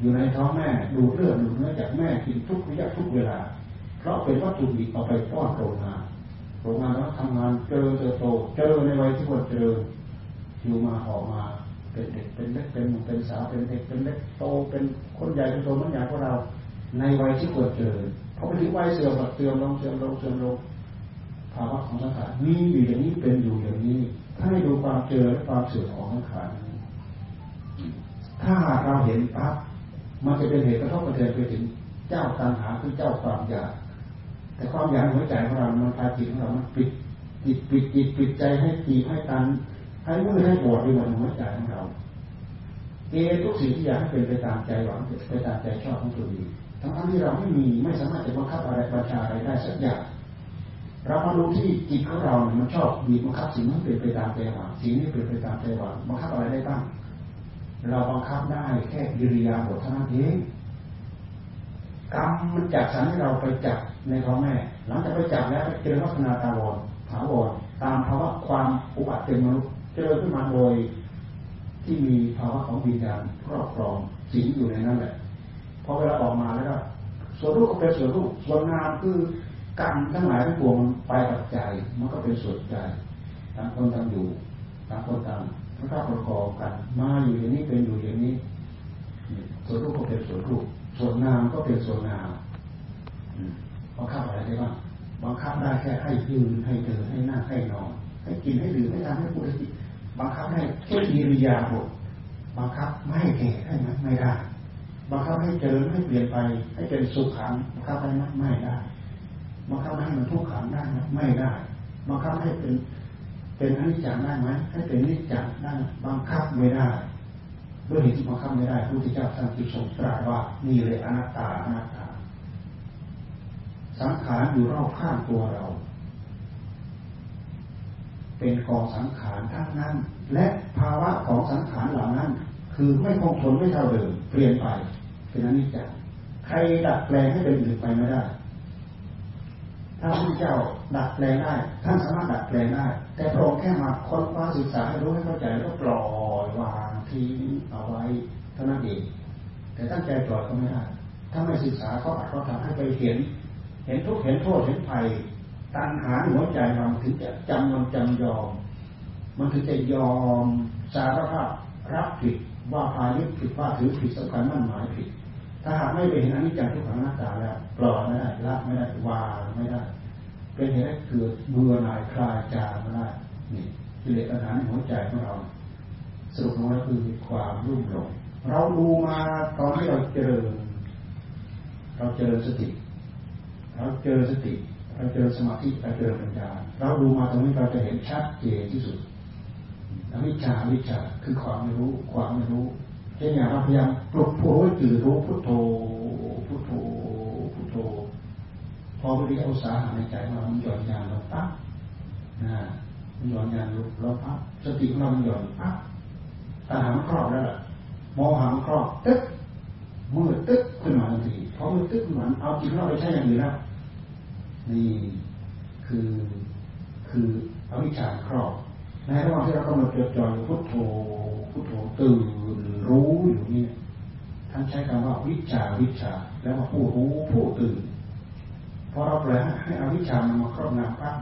อยู่ในท้องแม่ดูเลือดดูเนื้อจากแม่กินทุกระยะทุกเวลา เพราะเป็นวัตถุดิบเอาไปป้อนโรงงาน โรงานแล้วทำงานเจอเติบโตเจอในวัยที่ควรเจออยู่มาออมาเป็นเด็กเป็นเล็กเป็นหนุ่มเป็นสาวเป็นเด็กเป็นเล็กโตเป็นคนใหญ่เป็นโตมันใหญ่กว่าเรา ในวัยที่ควรเจอพอไปถึงวัยเสื่อมเสื่อมลงเสื่อมลงเสื่อมลงภาวะของสังขารมีอยู่อย่างนี้เป็นอยู่อย่างนี้ ถ้าให้ดูความเจอและความเสื่อมของสังขารถ้าเราเห็นปั๊บมันจะเป็นเหตุกระทบกระเทือนไปถึงเจ้าตัณหาคือเจ้าความอยาก แต่ความอยากหัวใจของเรามันพาจิตของเรามันปิดจิตปิดจิตปิดใจให้จีให้ตันให้มือให้ปวดไปหมดหัวใจของเราเกทุกสิ่งที่อยากให้เป็นไปตามใจหวังไปตามใจชอบของตัวเองทั้งที่เราไม่มีไม่สามารถจะบังคับอะไรประชาอะไรได้สักอย่างเรามาดูที่จิตของเราเนี่ยมันชอบบีบบังคับสิ่งนั้นเป็นไปตามใจหวังสิ่งนี้เป็นไปตามใจหวังบังคับอะไรได้บ้างเราบังคับได้แค่ยิริยาบทเท่านั้นเองกรรมมันจับสันให้เราไปจับในท้องแม่ หลังจากไปจับแล้วเจอลักษณะตาวรถาวรตามภาวะความอุบัติเป็นมนุษย์เจริญขึ้นมาโดย ที่มีภาวะของวิญญาณครอบครองสิงอยู่ในนั้นแหละพอเวลาออกมาแล้วก็ส่วนรูปก็เป็นส่วนรูปส่วนนามคือกรรมทั้งหลายทั้งปวงไปกับใจ มันก็เป็นส่วนใจต่างคนต่างอยู่ต่างคนต่างพระข้าประกอบกัน มาอยู่อย่างนี้เป็นอยู่อย่างนี้ ส่วนรูปก็เป็นส่วนรูป ส่วนนามก็เป็นส่วนนาม บังคับอะไรได้บ้างบังคับได้แค่ให้ยืนให้เดินให้นั่งให้นอนให้กินให้ดื่มให้ทำให้พูดให้คิดบังคับให้แค่อิริยาบถบังคับไม่ให้แก่ให้มันไม่ได้บังคับให้เจริญให้เปลี่ยนไป ให้เป็นสุขขังบังคับให้มันไม่ได้บังคับให้มันทุกขังได้ไม่ได้บังคับให้เป็นเป็นอนิจจังได้ไหมให้เป็นนิจจังได้บังคับไม่ได้ด้วยเหตุที่บังคับไม่ได้พระพุทธเจ้าท่านจึงทรงตรัสว่านี่เลยอนัตตาอนัตตา สังขารอยู่รอบข้างตัวเรา เป็นกองสังขารทั้งนั้น และภาวะของสังขารเหล่านั้น คือไม่คงทนไม่เท่าเดิมเปลี่ยนไปเป็นอนิจจังใครดัดแปลงให้เป็นอื่นไปไม่ได้ถ้าพระเจ้าดัดแปลงได้ ท่านสามารถดัดแปลงได้ แต่พระองค์แค่มาค้นคว้าศึกษาให้รู้ให้เข้าใจแล้วก็ปล่อยวางทิ้งเอาไว้เท่านั้นเองแต่ตั้งใจปล่อยก็ไม่ได้ถ้าไม่ศึกษาเขาอาจเขาทำให้ไปเห็น เห็นทุกเห็นโทษเห็นภัยตัณหาหัวใจเราถึงจะจำมันจำยอม มันถึงจะยอมสารภาพรับผิดว่าพายึดผิดว่าถือผิดสำคัญมั่นหมายผิด ถ้าหากไม่เป็นอนิจจังทุกขังหน้าตาแล้วปล่อยไม่ได้ละไม่ได้วางไม่ได้ เป็นเหตุให้เกิดเบื่อหน่ายคลายจางไม่ได้นี่กิเลสตัณหานหัวใจของเราสรุปลงแล้วคือความรุ่มหลงเราดูมาตอนที่เราเจริญ เราเจริญสติ เราเจริญสติเราเจริญสมาธิเราเจริญปัญญาเราดูมาตรงนี้เราจะเห็นชัดเจนที่สุดอวิชชาวิชาคือความไม่รู้ความไม่รู้เช่นอย่างเราพยายามปลุกผู้รู้ตื่นรู้พุทโธพุทโธพุทโธพอวิริยะอุตสาหะในใจเรามันหย่อนยานเราปั๊บนะมันหย่อนยานเราปั๊บสติของเรามันหย่อนปั๊บตาหางครอบแล้วมองหางครอบตึ๊กมือตึ๊กขึ้นมาทันทีพอมือตึ๊กเหมือนเอาจิตเราไปใช้อย่างอื่นแล้ว นี่คือคืออวิชชาครอบในระหว่างที่เรากำลังจดจ่ออยพุทโธพุทโธตื่นรู้อยู่นี่ท่านใช้คำว่าวิชาวิชา แล้วว่าผู้รู้ผู้ตื่นพอเราแปลให้อวิชามันมาครอบงำปั๊บ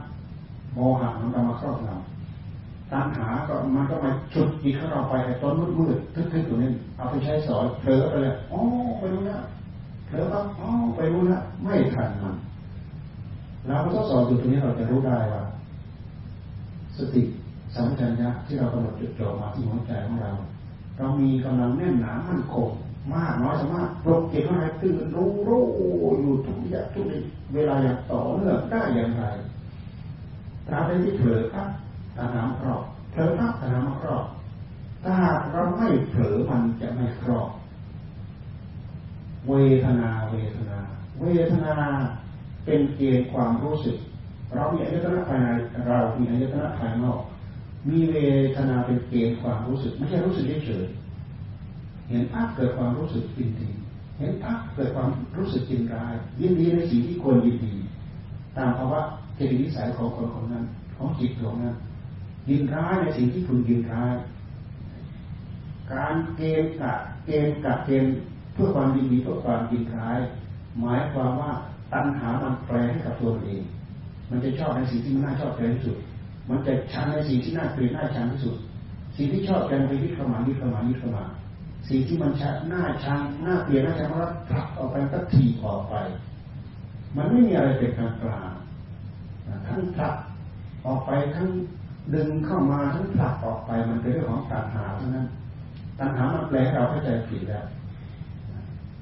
โมหะมันก็มาครอบงำตัณหาก็มันก็มาจุดจิตของเราไปไอ้ต้นมืดมืดทึบๆตรงนี้เอาไปใช้สอนเผลอไปเลยอ๋อไปรู้นะเผลอปั๊บอ๋อไปรู้นะไม่ทันมัน เราก็ทดสอบอยู่ตรงนี้เราจะรู้ได้ว่า สติสัมปชัญญะที่เรากำหนดจุดจ่อมาที่หัวใจของเรา เรามีกำลังแน่นหนามั่นคงมากน้อยสามารถปลุกจิตของเรตื่นรู้รู้อยู่ทุกอย่างทุกเวลาอย่างต่อเนื่องได้อย่างไรตราบใดที่เผลอครับตาหามครอบเผลอครับตาหามครอบถ้าเราไม่เผลอมันจะไม่ครอบ เวทนาเวทนาเเวทนา เป็นเกณฑ์ความรู้สึก เรามีอายตนะภายในเรามีอายตนะภายนอก มีเวทนาเป็นเกณฑ์ความรู้สึก ไม่ใช่รู้สึกเฉยเห็นอักเกิดความรู้สึกยินดีเห็นอักเกิดความรู้สึกยินร้ายยินดีในสิ่งที่ควรยินดี ตามภาวะเจตนิสัยของคนคนนั้น ของจิตดวงนั้น ยินร้ายในสิ่งที่คุณยินร้าย การเกณฑ์กับเกณฑ์กับเกณฑ์เพื่อความยินดีเพื่อความยินร้าย หมายความว่า ตัณหามันแปลให้กับตัวเอง มันจะชอบในสิ่งที่มันน่าชอบใจที่สุด มันจะชังในสิ่งที่น่าเกลียดน่าชังที่สุด สิ่งที่ชอบใจไปยึดเข้ามายึดเข้ามายึดเข้ามา สิ่งที่มันชังน่าชังน่าเกลียดน่าชังมันผลักออกไปก็ทีออกไป มันไม่มีอะไรเป็นกลางกลางทั้งผลักออกไปทั้งดึงเข้ามาทั้งผลักออกไปมันเป็นเรื่องของตัณหาเท่านั้นตัณหามันแปลเราเข้าใจผิดแล้ว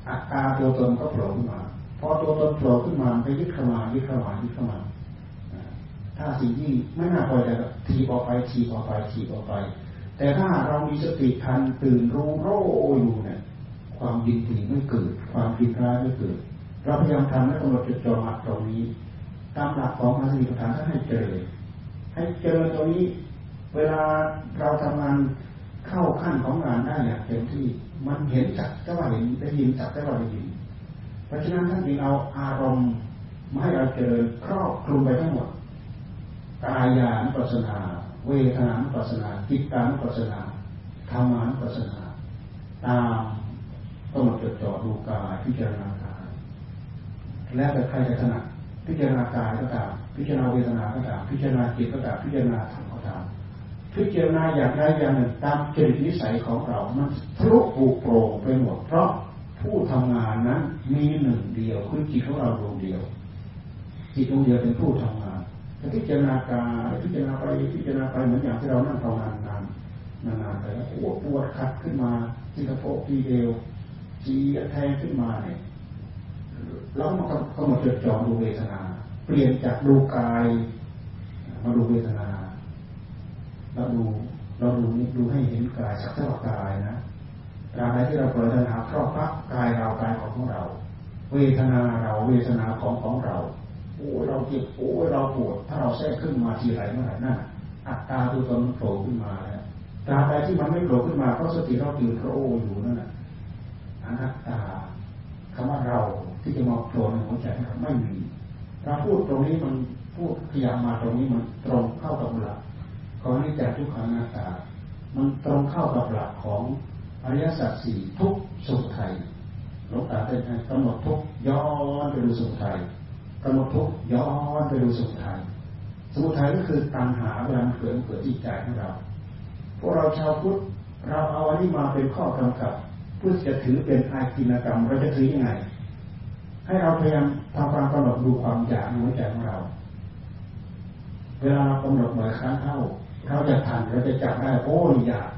อัตตาตัวตนก็โผล่ขึ้นมา พอตัวตนโผล่ขึ้นมาไปยึดเข้ามายึดเข้ามายึดเข้ามาถ้าสิ่งที่ไม่น่าพอใจก็ทีออกไปทีออกไปทีออกไป แต่ถ้าเรามีสติทันตื่นรู้โรอยู่เนี่ยความยินดีไม่เกิด ความยินร้ายไม่เกิด เราพยายามทำให้กำหนดจุดจอมัดตรงนี้ ตามหลักของอาสติปัฏฐานท่านให้เจอให้เจอตรงนี้ เวลาเราทำงานเข้าขั้นของงานได้อย่างเต็มที่มันเห็นจักแต่ว่าเห็นได้ยินจักแต่ว่าได้ยิน ราะฉะนั้นท่านจึงเอาอารมณ์มาให้เราเจริญครอบคลุมไปทั้งหมดกายานุปัสสนา เวทนานุปัสสนาจิตานุปัสสนาธรรมานุปัสสนาตามต้องมาจดจ่อดูกายพิจารณากายแล้วแต่ใครจะถนัดพิจารณากายก็ตามพิจารณาเวทนาก็ตามพิจารณาจิตก็ตามพิจารณาธรรมก็ตามพิจารณาอย่างใดอย่างหนึ่งตามจริตนิสัยของเรา มันทะลุปูโปร่งไปหมดเพราะ มีหนึ่งเดียวคือจิตของเราดวงเดียว จิตดวงเดียวเป็นผู้ทำงานแต่พิจารณากายพิจารณาไปพิจารณาไปเหมือนอย่างที่เรานั่งภาวนานนานนานไปแล้วปวดปวดขัดขึ้นมาที่กระโปงที่เดียวจีแทงขึ้นมาเนี่ยแล้วมันก็มาจดจ่อดูเวทนา เปลี่ยนจากดูกายมาดูเวทนาเราดูเราดูนี่ดูให้เห็นกายสักเท่ากายนะ ตราบใดที่เราปล่อยตัณหาครอบพับกายเรากายของของเรา เวทนาเราเวทนาของของเราโอ้เราเจ็บโอ้เราปวดถ้าเราแทรกขึ้นมาทีไรเมื่อไหร่นั่นอัตตาตัวตนโผล่ขึ้นมาแล้วตราบใดที่มันไม่โผล่ขึ้นมาเพราะสติเราตื่นโรอยู่นั่นแหละอนัตตาคำว่าเราที่จะมาโผล่ในหัวใจเราไม่มีเราพูดตรงนี้มันพูดขยับมาตรงนี้มันตรงเข้ากับหลักของนิจจทุกขังนาตา มันตรงเข้ากับหลักของ อริยสัจสี่ทุกสมุทัยหลวงตาเป็นกำหนดทุกย้อนไปดูสมุทัยกำหนดทุกย้อนไปดูสมุทัยสมุทัยก็คือตัณหาเวลาเกิดเกิดที่ใจของเราพวกเราชาวพุทธเราเอาอันนี้มาเป็นข้อกำกับเพื่อจะถือเป็นอากินกรรมเราจะถือยังไง ให้เราพยายามทำความกำหนดดูความอยากในหัวใจของเรา เวลาเรากำหนดหน่อยครั้งเข้าเราจะทันเราจะจับได้โอ้ยอยาก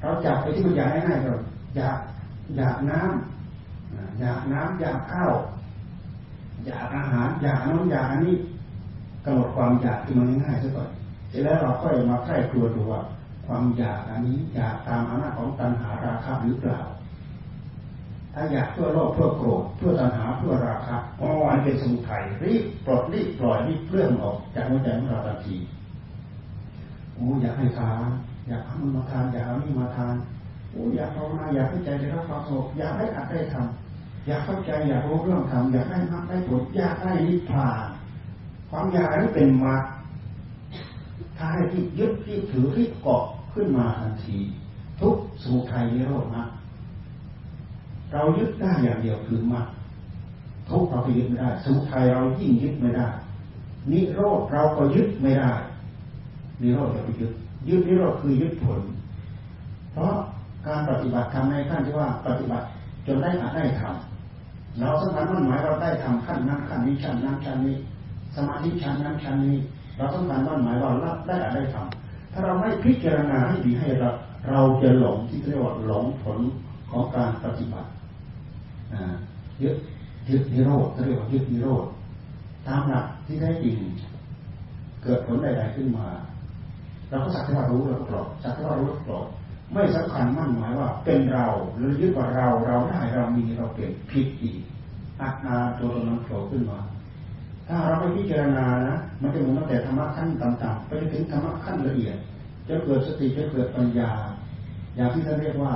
เราจับไปที่มันอยากง่ายๆก่อนอยากอยากน้ำอยากน้ำอยากข้าวอยากอาหารอยากน้ำอยากอันนี้กำหนดความอยากที่มันง่ายๆซะก่อนเสร็จแล้วเราค่อยมาใกล้ครัวดูว่าความอยากอันนี้อยากตามอำนาจของตัณหาราคะหรือเปล่า ถ้าอยากเพื่อโลภเพื่อโกรธเพื่อตัณหาเพื่อราคะอ๋ออันเป็นสมุทัยรีบปลดรีบปล่อยรีบเลื่อนออกจากหัวใจของเราทันทีโอ้อยากให้ทาน อยากเอามันมาทานอยากเอานี่มาทานโอ้อยากภาวนาอยากให้ใจได้รับความสงบอยากได้อัดได้ทำอยากเข้าใจอยากรู้เรื่องธรรมอยากได้มรรคได้ผลอยากได้นิพพานความอยากนี้เป็นมรรคถ้าให้ที่ยึดที่ถือที่เกาะขึ้นมาทันทีทุกสมุทัยนิโรธมรรคเรายึดได้อย่างเดียวคือมรรคทุกเราไปยึดไม่ได้ สมุทัยเรายิ่งยึดไม่ได้ นิโรธเราก็ยึดไม่ได้นิโรธเราไปยึด ยึดนิโรธคือยึดผล เพราะการปฏิบัติทำในขั้นที่ว่าปฏิบัติจนได้อาได้ทำเราสำคัญมั่นหมายเราได้ทำขั้นนั้นขั้นนี้ชั้นนั้นชั้นนี้ สมาธิชั้นนั้นชั้นนี้ เราสำคัญมั่นหมายว่าเราได้อาได้ทำถ้าเราไม่พิจารณาให้ดีให้เราเราจะหลงที่เรียกว่าหลงผลของการปฏิบัติยึดยึดนิโรธเรียกว่ายึดนิโรธตามหลักที่แท้จริงเกิดผลใดๆขึ้นมา เราก็สักแต่ว่ารู้เราก็ปลดสักแต่ว่ารู้ปลดไม่สำคัญมั่นหมายว่าเป็นเราหรือยึดว่าเราเราได้เรามีเราเป็นผิดอีกอัตตาตัวตนมันโผล่ขึ้นมา ถ้าเราไม่พิจารณานะมันจะหมุนตั้งแต่ธรรมะขั้นต่ำๆไปถึงธรรมะขั้นละเอียดจะเกิดสติจะเกิดปัญญา อย่างที่ท่านเรียกว่า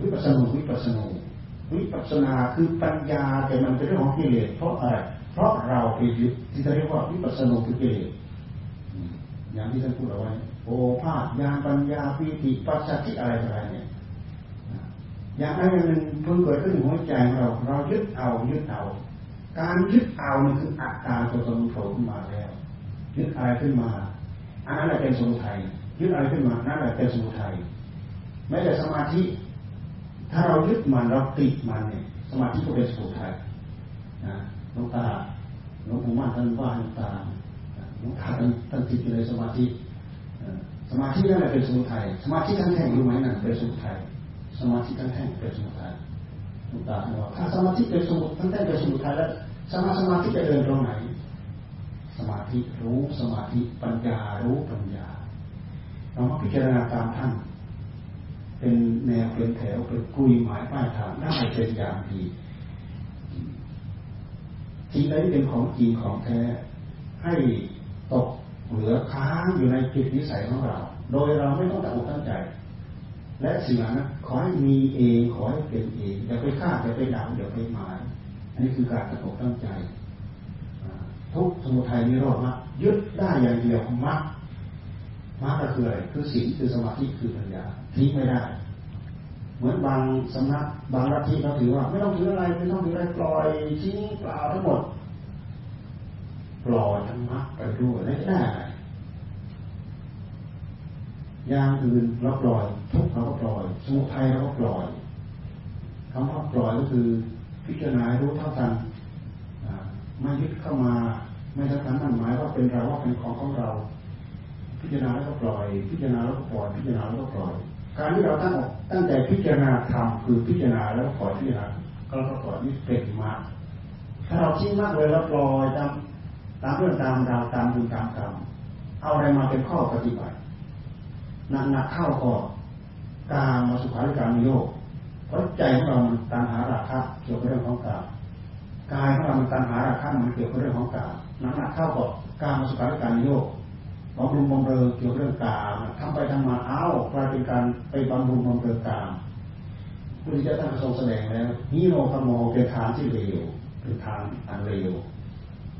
วิปัสสนุวิปัสสนุวิปัสสนาคือปัญญาแต่มันเป็นเรื่องของกิเลสเพราะอะไรเพราะเราไปยึดที่เรียกว่าวิปัสสนุคือกิเลส อย่างที่ท่านพูดเอาไว้โอภาษญาปัญญาปีติปัสสติอะไรอะไรเนี่ยอย่างนั้นมันเพิ่งเกิดขึ้นหัวใจของเราเรายึดเอายึดเอา การยึดเอานี่คืออัตตาตัวตนโผล่ขึ้นมาแล้วยึดอะไรขึ้นมาอันนั้นแหละเป็นสมุทัยยึดอะไรขึ้นมานั่นแหละเป็นสมุทัยไม่แต่สมาธิถ้าเรายึดมันเราติดมันเนี่ยสมาธิก็เป็นสมุทัยนะหลวงตาหลวงปู่มั่นท่านว่าหลวงตา หลวงตาท่านท่านติดอยู่ในสมาธิสมาธินั่นแหละเป็นสมุทัยสมาธิทั้งแท่งรู้ไหมนั่นเป็นสมุทัยสมาธิทั้งแท่งเป็นสมุทัยหลวงตาบอกถ้าสมาธิเป็นสมุทั้งแท่งเป็นสมุทัยแล้วสมาสมาธิจะเดินตรงไหน สมาธิรู้สมาธิปัญญารู้ปัญญาเรามาพิจารณาตามท่านเป็นแนวเป็นแถวเป็นกุยหมายป้ายทางได้เป็นอย่างดีสิ่งใดเป็นของจริงของแท้ให้ ตกเหลือค้างอยู่ในจิตนิสัยของเรา โดยเราไม่ต้องตั้งตั้งใจ และสิ่งนั้นขอให้มีเองขอให้เป็นเองอย่าไปคาดอย่าไปดังอย่าไปหมาย อันนี้คือการตั้งตั้งใจทุกสมุทัยนิโรธมรรคยึดได้อย่างเดียวมรรคมรรคก็คืออะไรคือศีลคือสมาธิคือปัญญาทิ้งไม่ได้ เหมือนบางสำนักบางรัฐที่เขาถือว่า ไม่ต้องถืออะไรไม่ต้องถืออะไรปล่อยทิ้งเปล่าทั้งหมด ปล่อยธรรมะไปด้วยไม่ได้อย่างอื่นเราปล่อยทุกเราก็ปล่อยสมุทัยเราก็ปล่อยคำว่าปล่อยก็คือ พิจารณารู้เท่าทันไม่ยึดเข้ามาไม่ทัทันนั่นหมายว่าเป็นเราว่าเป็นของของเรา พิจารณาแล้วก็ปล่อย พิจารณาแล้วก็ปล่อยพิจารณาแล้วก็ปล่อย การที่เราตั้งตั้งแต่พิจารณาทำคือพิจารณาแล้วปล่อยพิจารณาก็แล้วก็ปล่อยนี่เป็นมากถ้าเราชิ้นมากเลยแล้วปล่อยตามามเรื่องตามราวตามบุญตามกรรมเอาอะไรมาเป็นข้อปฏิบัติหนักหนักเข้าก็การมาสุขาริการมโยกเพราะใจของเรามันตัณหาราคะเกี่ยวกับเรื่องของกามกายของเรามันตัณหาราคะมันเกี่ยวกับเรื่องของกามหนักหนักเข้าก็การมาสุขาริการมโยกบำรุงบำเรอเกี่ยวกับเรื่องกามทำไปทำมาเอ้ากลายเป็นการไปบำรุงบำเรอกามพุทธเจ้าท่านทรงแสดงแล้วนิโรธโมเป็นทางที่เลวเป็นทางอันเลว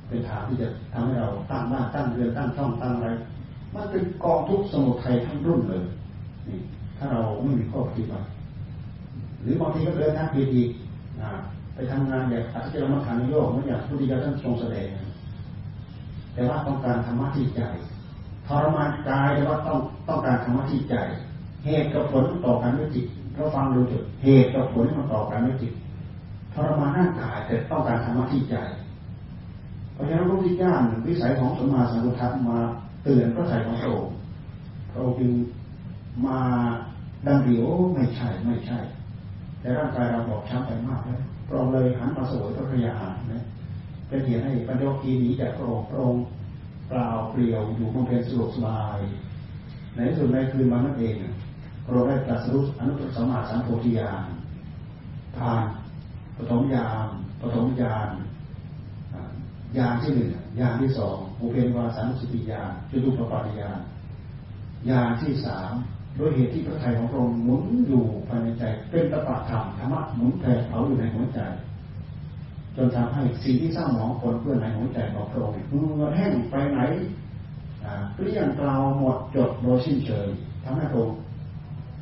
เป็นทางที่จะทำให้เราตั้งบ้านตั้งเรือนตั้งช่องตั้งอะไร มันเป็นกองทุกสมุทัยทั้งรุ่นเลยนี่ถ้าเราไม่มีข้อปฏิบัติหรือบางทีก็เดินทางผิดอีกไปทำงานอย่างอาจจะระมัดระวังโยกไม่อย่างพุทธิยถาท่านทรงแสดง แต่ว่าต้องการธรรมะที่ใจทรมานกายแต่ว่าต้องต้องการธรรมะที่ใจ เหตุกับผลต่อกันไม่จิตเราฟังดูเถอะเหตุกับผลมันต่อกันไม่จิตทรมานร่างกายแต่ต้องการธรรมะที่ใจ เพราะฉะนั้นพระพุทธเจ้าวิสัยของสมมาสัมพุทธะมาเตือนพระสัยของพระองค์พระองค์จึงมาดังเดียวไม่ใช่ไม่ใช่ แต่ร่างกายเราบอกช้ำไปมากแล้วพระองค์เลยหันมาสวยพระพยาหารนะเป็นเหตุให้ปัญญาคีหนีจากพระองค์พระองค์เปล่าเปลี่ยวอยู่บนเพลสะดวกสบาย ในสุดในคืนวันนั้นเองเราได้ตรัสรู้อนุตตรสมาสัมโพธิญาณผ่านปฐมญาณปฐมญาณ ยานที่หนึ่งยานที่สองอุเพนวาสานุสติยานจุตุปปาริยานยานที่สามด้วยเหตุที่พระไทยของพระองค์หมุนอยู่ภายในใจ เป็นตปะธรรมธรรมะหมุนแผ่เผาอยู่ในหัวใจ จนทำให้สิ่งที่สร้างหมองคนเพื่อนในหัวใจของพระองค์เมื่อแห้งไปไหนเปลี่ยนเปล่าหมดจดโดยสิ้นเชิงทำให้พระองค์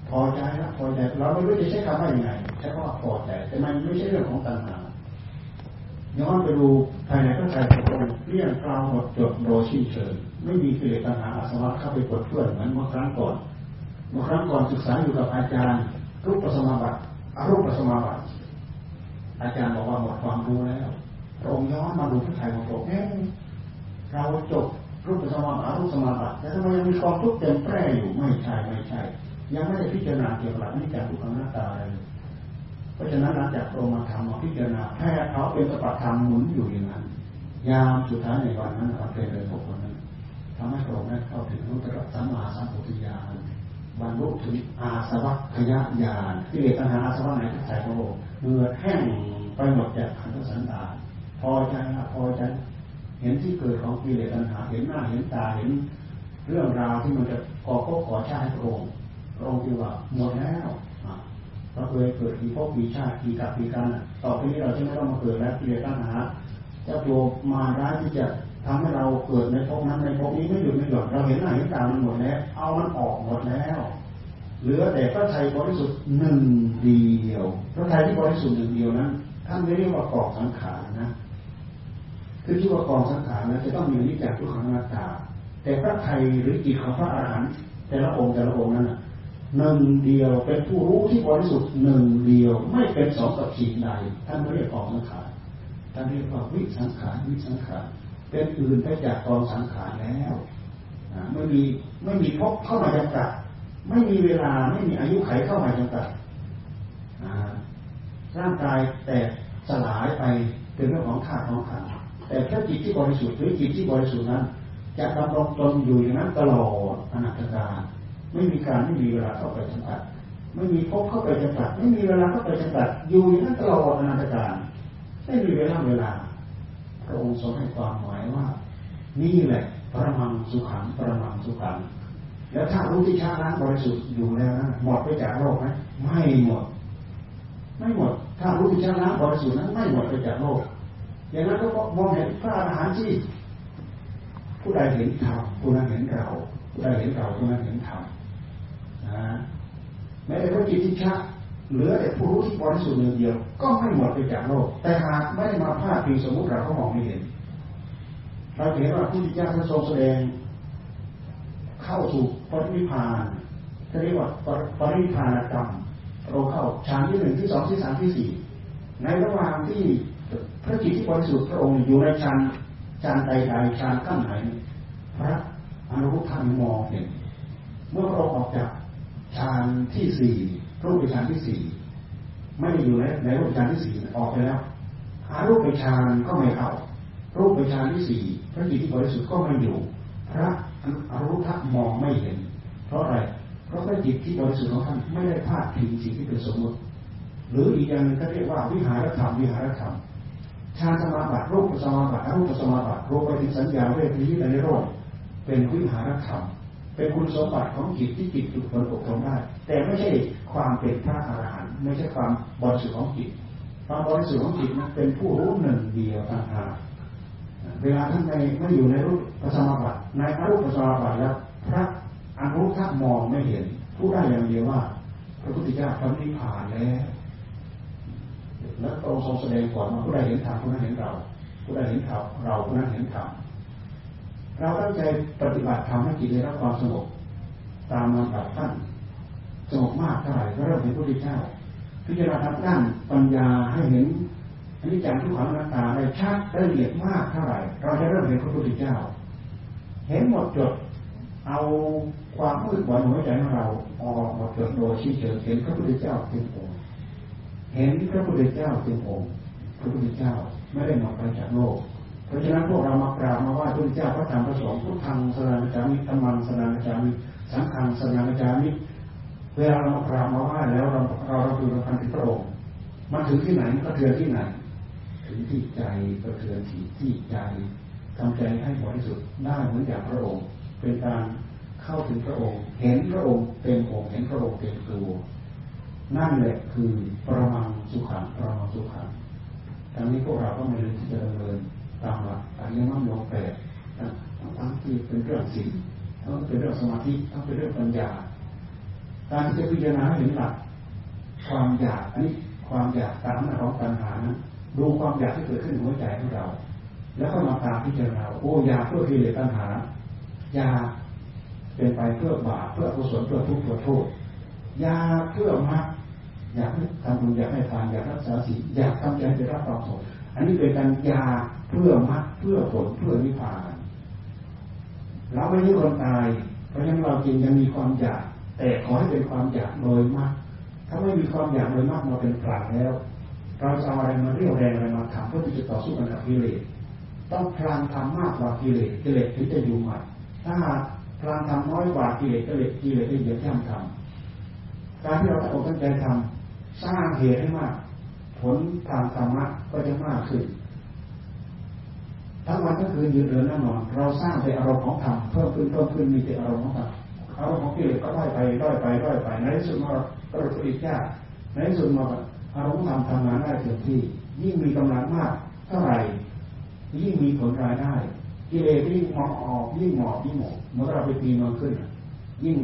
พอใจแล้วพอใจเราไม่รู้จะใช้คำว่าอย่างไรใช้คำว่าพอใจแต่มันไม่ใช่เรื่องของตัณหา ย้อนไปดูภายในพระทัยขององเรียงกลาวหมดจดโดยสิ้นเชิงไม่มีกิเลสตัณหาอาสวะเข้าไปกดเพื่อนเหมือนเมื่อครั้งก่อนเมื่อครั้งก่อนศึกษาอยู่กับอาจารย์ รูปปัสมาบัติอรูปปัสมาบัติอาจารย์บอกว่าหมดความรู้แล้วพระองค์ย้อนมาดูพระทัยของพระองเราจบรูปปัสมาบัติอรูปสมาบัติแต่ทำไมยังมีความทุกข์เต็มแปร่อยู่ไม่ใช่ไม่ใช่ ยังไม่ได้พิจารณาเกี่ยวกับนิจจาทุกขังหน้าตาอะไร เพราะฉะนั้นหลังจากโรมาธรรมมาพิจารณาแพ้เขาเป็นสปธรรมหมุนอยู่อย่างนั้น ยามสุดท้ายในวันนั้นเราเป็นเลยหกวันนั้นทำให้พระองได้เข้าถึงรุตระสัมมาสัมพุทธญาณบรรลุถึงอาสวัคยญาณที่เรียกตัณหาอาสวะไหนที่ใส่พระองค์เมื่อแห้งไปหมดจากขันธสันดานพอใจละพอใจเห็นที่เกิดของกิเลสตัณหาเห็นหน้าเห็นตาเห็นเรื่องราวที่มันจะก่อก็ขอชาติพระองค์พระองค์จึงว่าหมดแล้ว เราเคยเกิดกี่พบกี่ชาติกี่กับกี่กันต่อไปนี้เราจะไม่ต้องมาเกิดแล้วกิเลสตัณหาเจ้าตัวมาร้ายที่จะทำให้เราเกิดในภพนั้นในภพนี้ไม่หยุดไม่หย่อนเราเห็นหน้าเห็นตามันหมดแล้ว เอามันออกหมดแล้วเหลือแต่พระไทยบริสุทธิ์หนึ่งเดียว พระไทยที่บริสุทธิ์หนึ่งเดียวนั้นท่านไม่เรียกว่ากองสังขารนะ คือที่ว่ากองสังขารนั้นจะต้องมีนิจักทุกขังนาตาแต่พระไทยหรือจิตของพระอรหันต์แต่ละองค์แต่ละองค์นั้น หนึ่งเดียวเป็นผู้รู้ที่บริสุทธิ์หนึ่งเดียวไม่เป็นสองกับสิ่งใดท่านไม่เรียกกองสังขารท่านเรียกว่าวิสังขารวิสังขารเป็นอื่นไปจากกองสังขารแล้วไม่มีไม่มีพบเข้ามาจำกัดไม่มีเวลาไม่มีอายุไขเข้ามาจำกัดร่างกายแตกสลายไปเป็นเรื่องของธาตุของขันแต่แค่จิตที่บริสุทธิ์หรือจิตที่บริสุทธิ์นั้นจะดำรงตนอยู่อย่างนั้นตลอดอนัตตา ไม่มีการไม่มีเวลาเข้าไปจำกัดไม่มีพบเข้าไปจำกัดไม่มีเวลาเข้าไปจำกัดอยู่อย่างนั้นตลอดนัตตารไม่มีเวลาเวลาพระองค์ทรงให้ความหมายว่า นี่แหละประมังสุขังประมังสุขังแล้วถ้ารู้ที่ชาล้างบริสุทธิ์อยู่แล้วนะหมดไปจากโลกไหมไม่หมด ไม่หมด ถ้ารู้ที่ชาล้างบริสุทธิ์นั้นไม่หมดไปจากโลก อย่างนั้นก็มองเห็นพระอรหันต์ที่ผู้ใดเห็นธรรมผู้นั้นเห็นเราผู้ใดเห็นเราผู้นั้นเห็นธรรม นะแม้แต่พระจิติชาเหลือแต่ผู้รู้ที่บริสุทธิ์หนึ่งเดียว ก็ไม่หมดไปจากโลก แต่หากไม่ได้มาพาดพิงสมมติเราก็มองไม่เห็นเราเห็นว่าผู้ที่เจ้าท่านทรงแสดง เข้าสู่ปรินิพานเรียกว่าปรินิพานกรรมเราเข้าฌานที่หนึ่งที่สองที่สามที่สี่ในระหว่างที่พระจิตที่บริสุทธิ์พระองค์อยู่ในฌานฌานใดใดฌานขั้นไหนพระอนุรุทธานมองเห็นเมื่อพระองค์ออกจาก ฌานที่สี่รูปฌานที่สี่ไม่ได้อยู่ในในรูปฌานที่สี่ออกไปแล้วหารูปฌานก็ไม่เข้ารูปฌานที่สี่พระจิตที่บริสุทธิ์ก็ไม่อยู่ พระอรูปมองไม่เห็น เพราะอะไรเพราะว่าจิตที่บริสุทธิ์ของท่านไม่ได้พาดพิงสิ่งที่เป็นสมมติ หรืออีกอย่างนึงก็เรียกว่าวิหารธรรมวิหารธรรมชาสมาบัติรูปสมาบัติอรูปสมาบัติรูปไปถึงสัญญาเวทนิในโรดเป็นวิหารธรรม เป็นคุณสมบัติของจิตที่จิตถูกบรรลุตรงได้ แต่ไม่ใช่ความเป็นพระอรหันต์ไม่ใช่ความบริสุทธิ์ของจิตความบริสุทธิ์ของจิตนั้นเป็นผู้รู้หนึ่งเดียวต่างหากเวลาท่านในไม่อยู่ในรูปปัสมาบัติในอรูปปัสมาบัติแล้วพระอนุทัมองไม่เห็นผู้ได้อย่างเดียวว่า พระพุทธเจ้าทำนิพพานแล้วแล้วตรงทรงแสดงก่อนว่าผู้ใดเห็นธรรมผู้นั้นเห็นเราผู้ใดเห็นธรรมเราผู้นั้นเห็นธรรม เราตั้งใจปฏิบัติธรรมให้จิตได้รับความสงบตามลำดับท่านสงบมากเท่าไหร่ก็เริ่มเห็นพระพุทธเจ้าพิจารณาด้านปัญญาให้เห็นอันนี้จังทุกขังนาตาได้ชัดได้ละเอียดมากเท่าไหร่ เราจะเริ่มเห็นพระพุทธเจ้า เห็นหมดจดเอาความมืดบอดหัวใจของเราออกหมดจดโดยชี้เฉยเห็นพระพุทธเจ้าเป็นองค์เห็นพระพุทธเจ้าเป็นองค์พระพุทธเจ้าไม่ได้มดไปจากโลก ราะฉะนั้นพวกเรามากราบมาว่าพระพุทธเจ้าพระธรรมพระสงฆ์พุทธังสนานจามิธรรมังสนานจามิสังฆังสนานจามิเวลาเรามากราบมาว่าแล้วเราเราเราดูเราทำที่พระองค์มันถึงที่ไหนก็เทือนที่ไหน ถึงที่ใจกระเทือนที่ที่ใจทำใจให้บริสุทธิ์ได้เหมือนอย่างพระองค์ เป็นการเข้าถึงพระองค์ เห็นพระองค์เต็มองค์เห็นพระองค์เต็มตัวนั่นแหละคือประมังสุขังประมังสุขังทางนี้พวกเราก็ไม่ลืมที่จะดำเนิน ตามหลักอริยมรรคองแปดทั้งที่เป็นเรื่องศีลทั้งเป็นเรื่องสมาธิทั้งเป็นเรื่องปัญญา การที่จะพิจารณาเห็นหลัก ความอยากอันนี้ความอยากตามหน้าของปัญหานั้นดูความอยากที่เกิดขึ้นในหัวใจของเรา แล้วก็มาตามพิจารณาโอ้อยากเพื่อกิเลสตัณหาอยากเป็นไปเพื่อบาปเพื่อกุศลเพื่อทุกข์เพื่อโทษอยากเพื่อมรรคอยากทำบุญอยากให้ทานอยากรักษาศีลอยากทำใจให้รับความสุข อันนี้เป็นการยาเพื่อมรรคเพื่อผลเพื่อนิพพานเราไม่ใช่คนตาย เพราะฉะนั้นเราจริงยังมีความอยาก แต่ขอให้เป็นความอยากโดยมากถ้าไม่มีความอยากโดยมากมาเป็นกลางแล้ว เราจะเอาอะไรมาเรียวแรงอะไรมาทำเพื่อที่จะต่อสู้กันกับกิเลสต้องพลังทำมากกว่ากิเลสกิเลสถึงจะอยู่หมัดถ้าพลังทำน้อยกว่ากิเลสกิเลสกิเลสจะเหยียบย่ำทำการที่เราตั้งอกตั้งใจทำสร้างเหตุให้มาก ผลทางธรรมะก็จะมากขึ้น ทั้งวันทั้งคืนยืนเดินนั่งนอนเราสร้างแต่อารมณ์ของธรรมเพิ่มขึ้นเพิ่มขึ้นมีแต่อารมณ์ของธรรมอารมณ์ของกิเลสก็ด้อยไปด้อยไปด้อยไปในที่สุดเราก็เราอีกยากในที่สุดเราอารมณ์ธรรมทำงานได้เต็มที่ ยิ่งมีกำลังมากเท่าไหร่ยิ่งมีผลรายได้กิเลสยิ่งหมอกออกยิ่งหมอกยิ่งหมอกเมื่อเราไปตีมันขึ้น ยิ่ง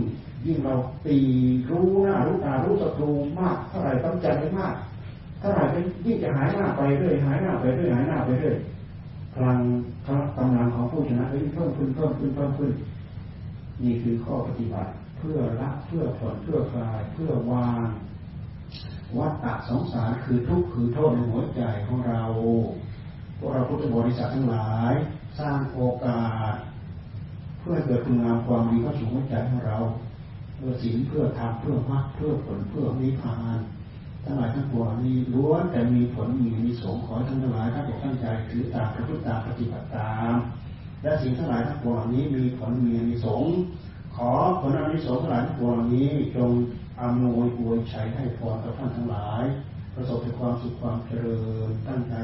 ยิ่งเราตีรู้หน้ารู้ตารู้ศัตรูมากเท่าไหร่ต้องจัดให้มาก เท่าไหร่ยิ่งจะหายหน้าไปเรื่อยหายหน้าไปเรื่อยหายหน้าไปเรื่อยพลังกำลังของผู้ชนะยิ่งเพิ่มขึ้นเพิ่มขึ้นเพิ่มขึ้น นี่คือข้อปฏิบัติเพื่อละเพื่อผ่อนเพื่อคลายเพื่อวางวัฏฏะสงสารคือทุกข์คือโทษในหัวใจของเราพวกเราพุทธบริษัททั้งหลาย สร้างโอกาส เพื่อเกิดคุณงามความดีเข้าสู่หัวใจของเรา เพื่อศีลเพื่อธรรมเพื่อมรรคเพื่อผลเพื่อนิพพาน ทั้งหลายทั้งปวงนี้ล้วนแต่มีผลมีมีสงขอทั้งหลายทั้งตั้งใจถือตามประพฤติตามปฏิบัติตาม และสิ่งทั้งหลายทั้งปวงนี้มีผลมีมีสงขอผลอนิสงส์ทั้งหลายทั้งปวงนี้จงอำนวยอวยชัยให้พรกับท่านทั้งหลาย ประสบแต่ความสุขความเจริญตั้งใจ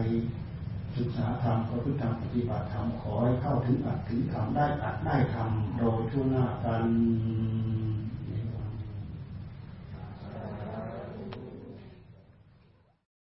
ศึกษาธรรมประพฤติธรรมปฏิบัติธรรมขอให้เข้าถึงอัดถึงธรรมได้อัดได้ธรรมโดยทั่วหน้ากัน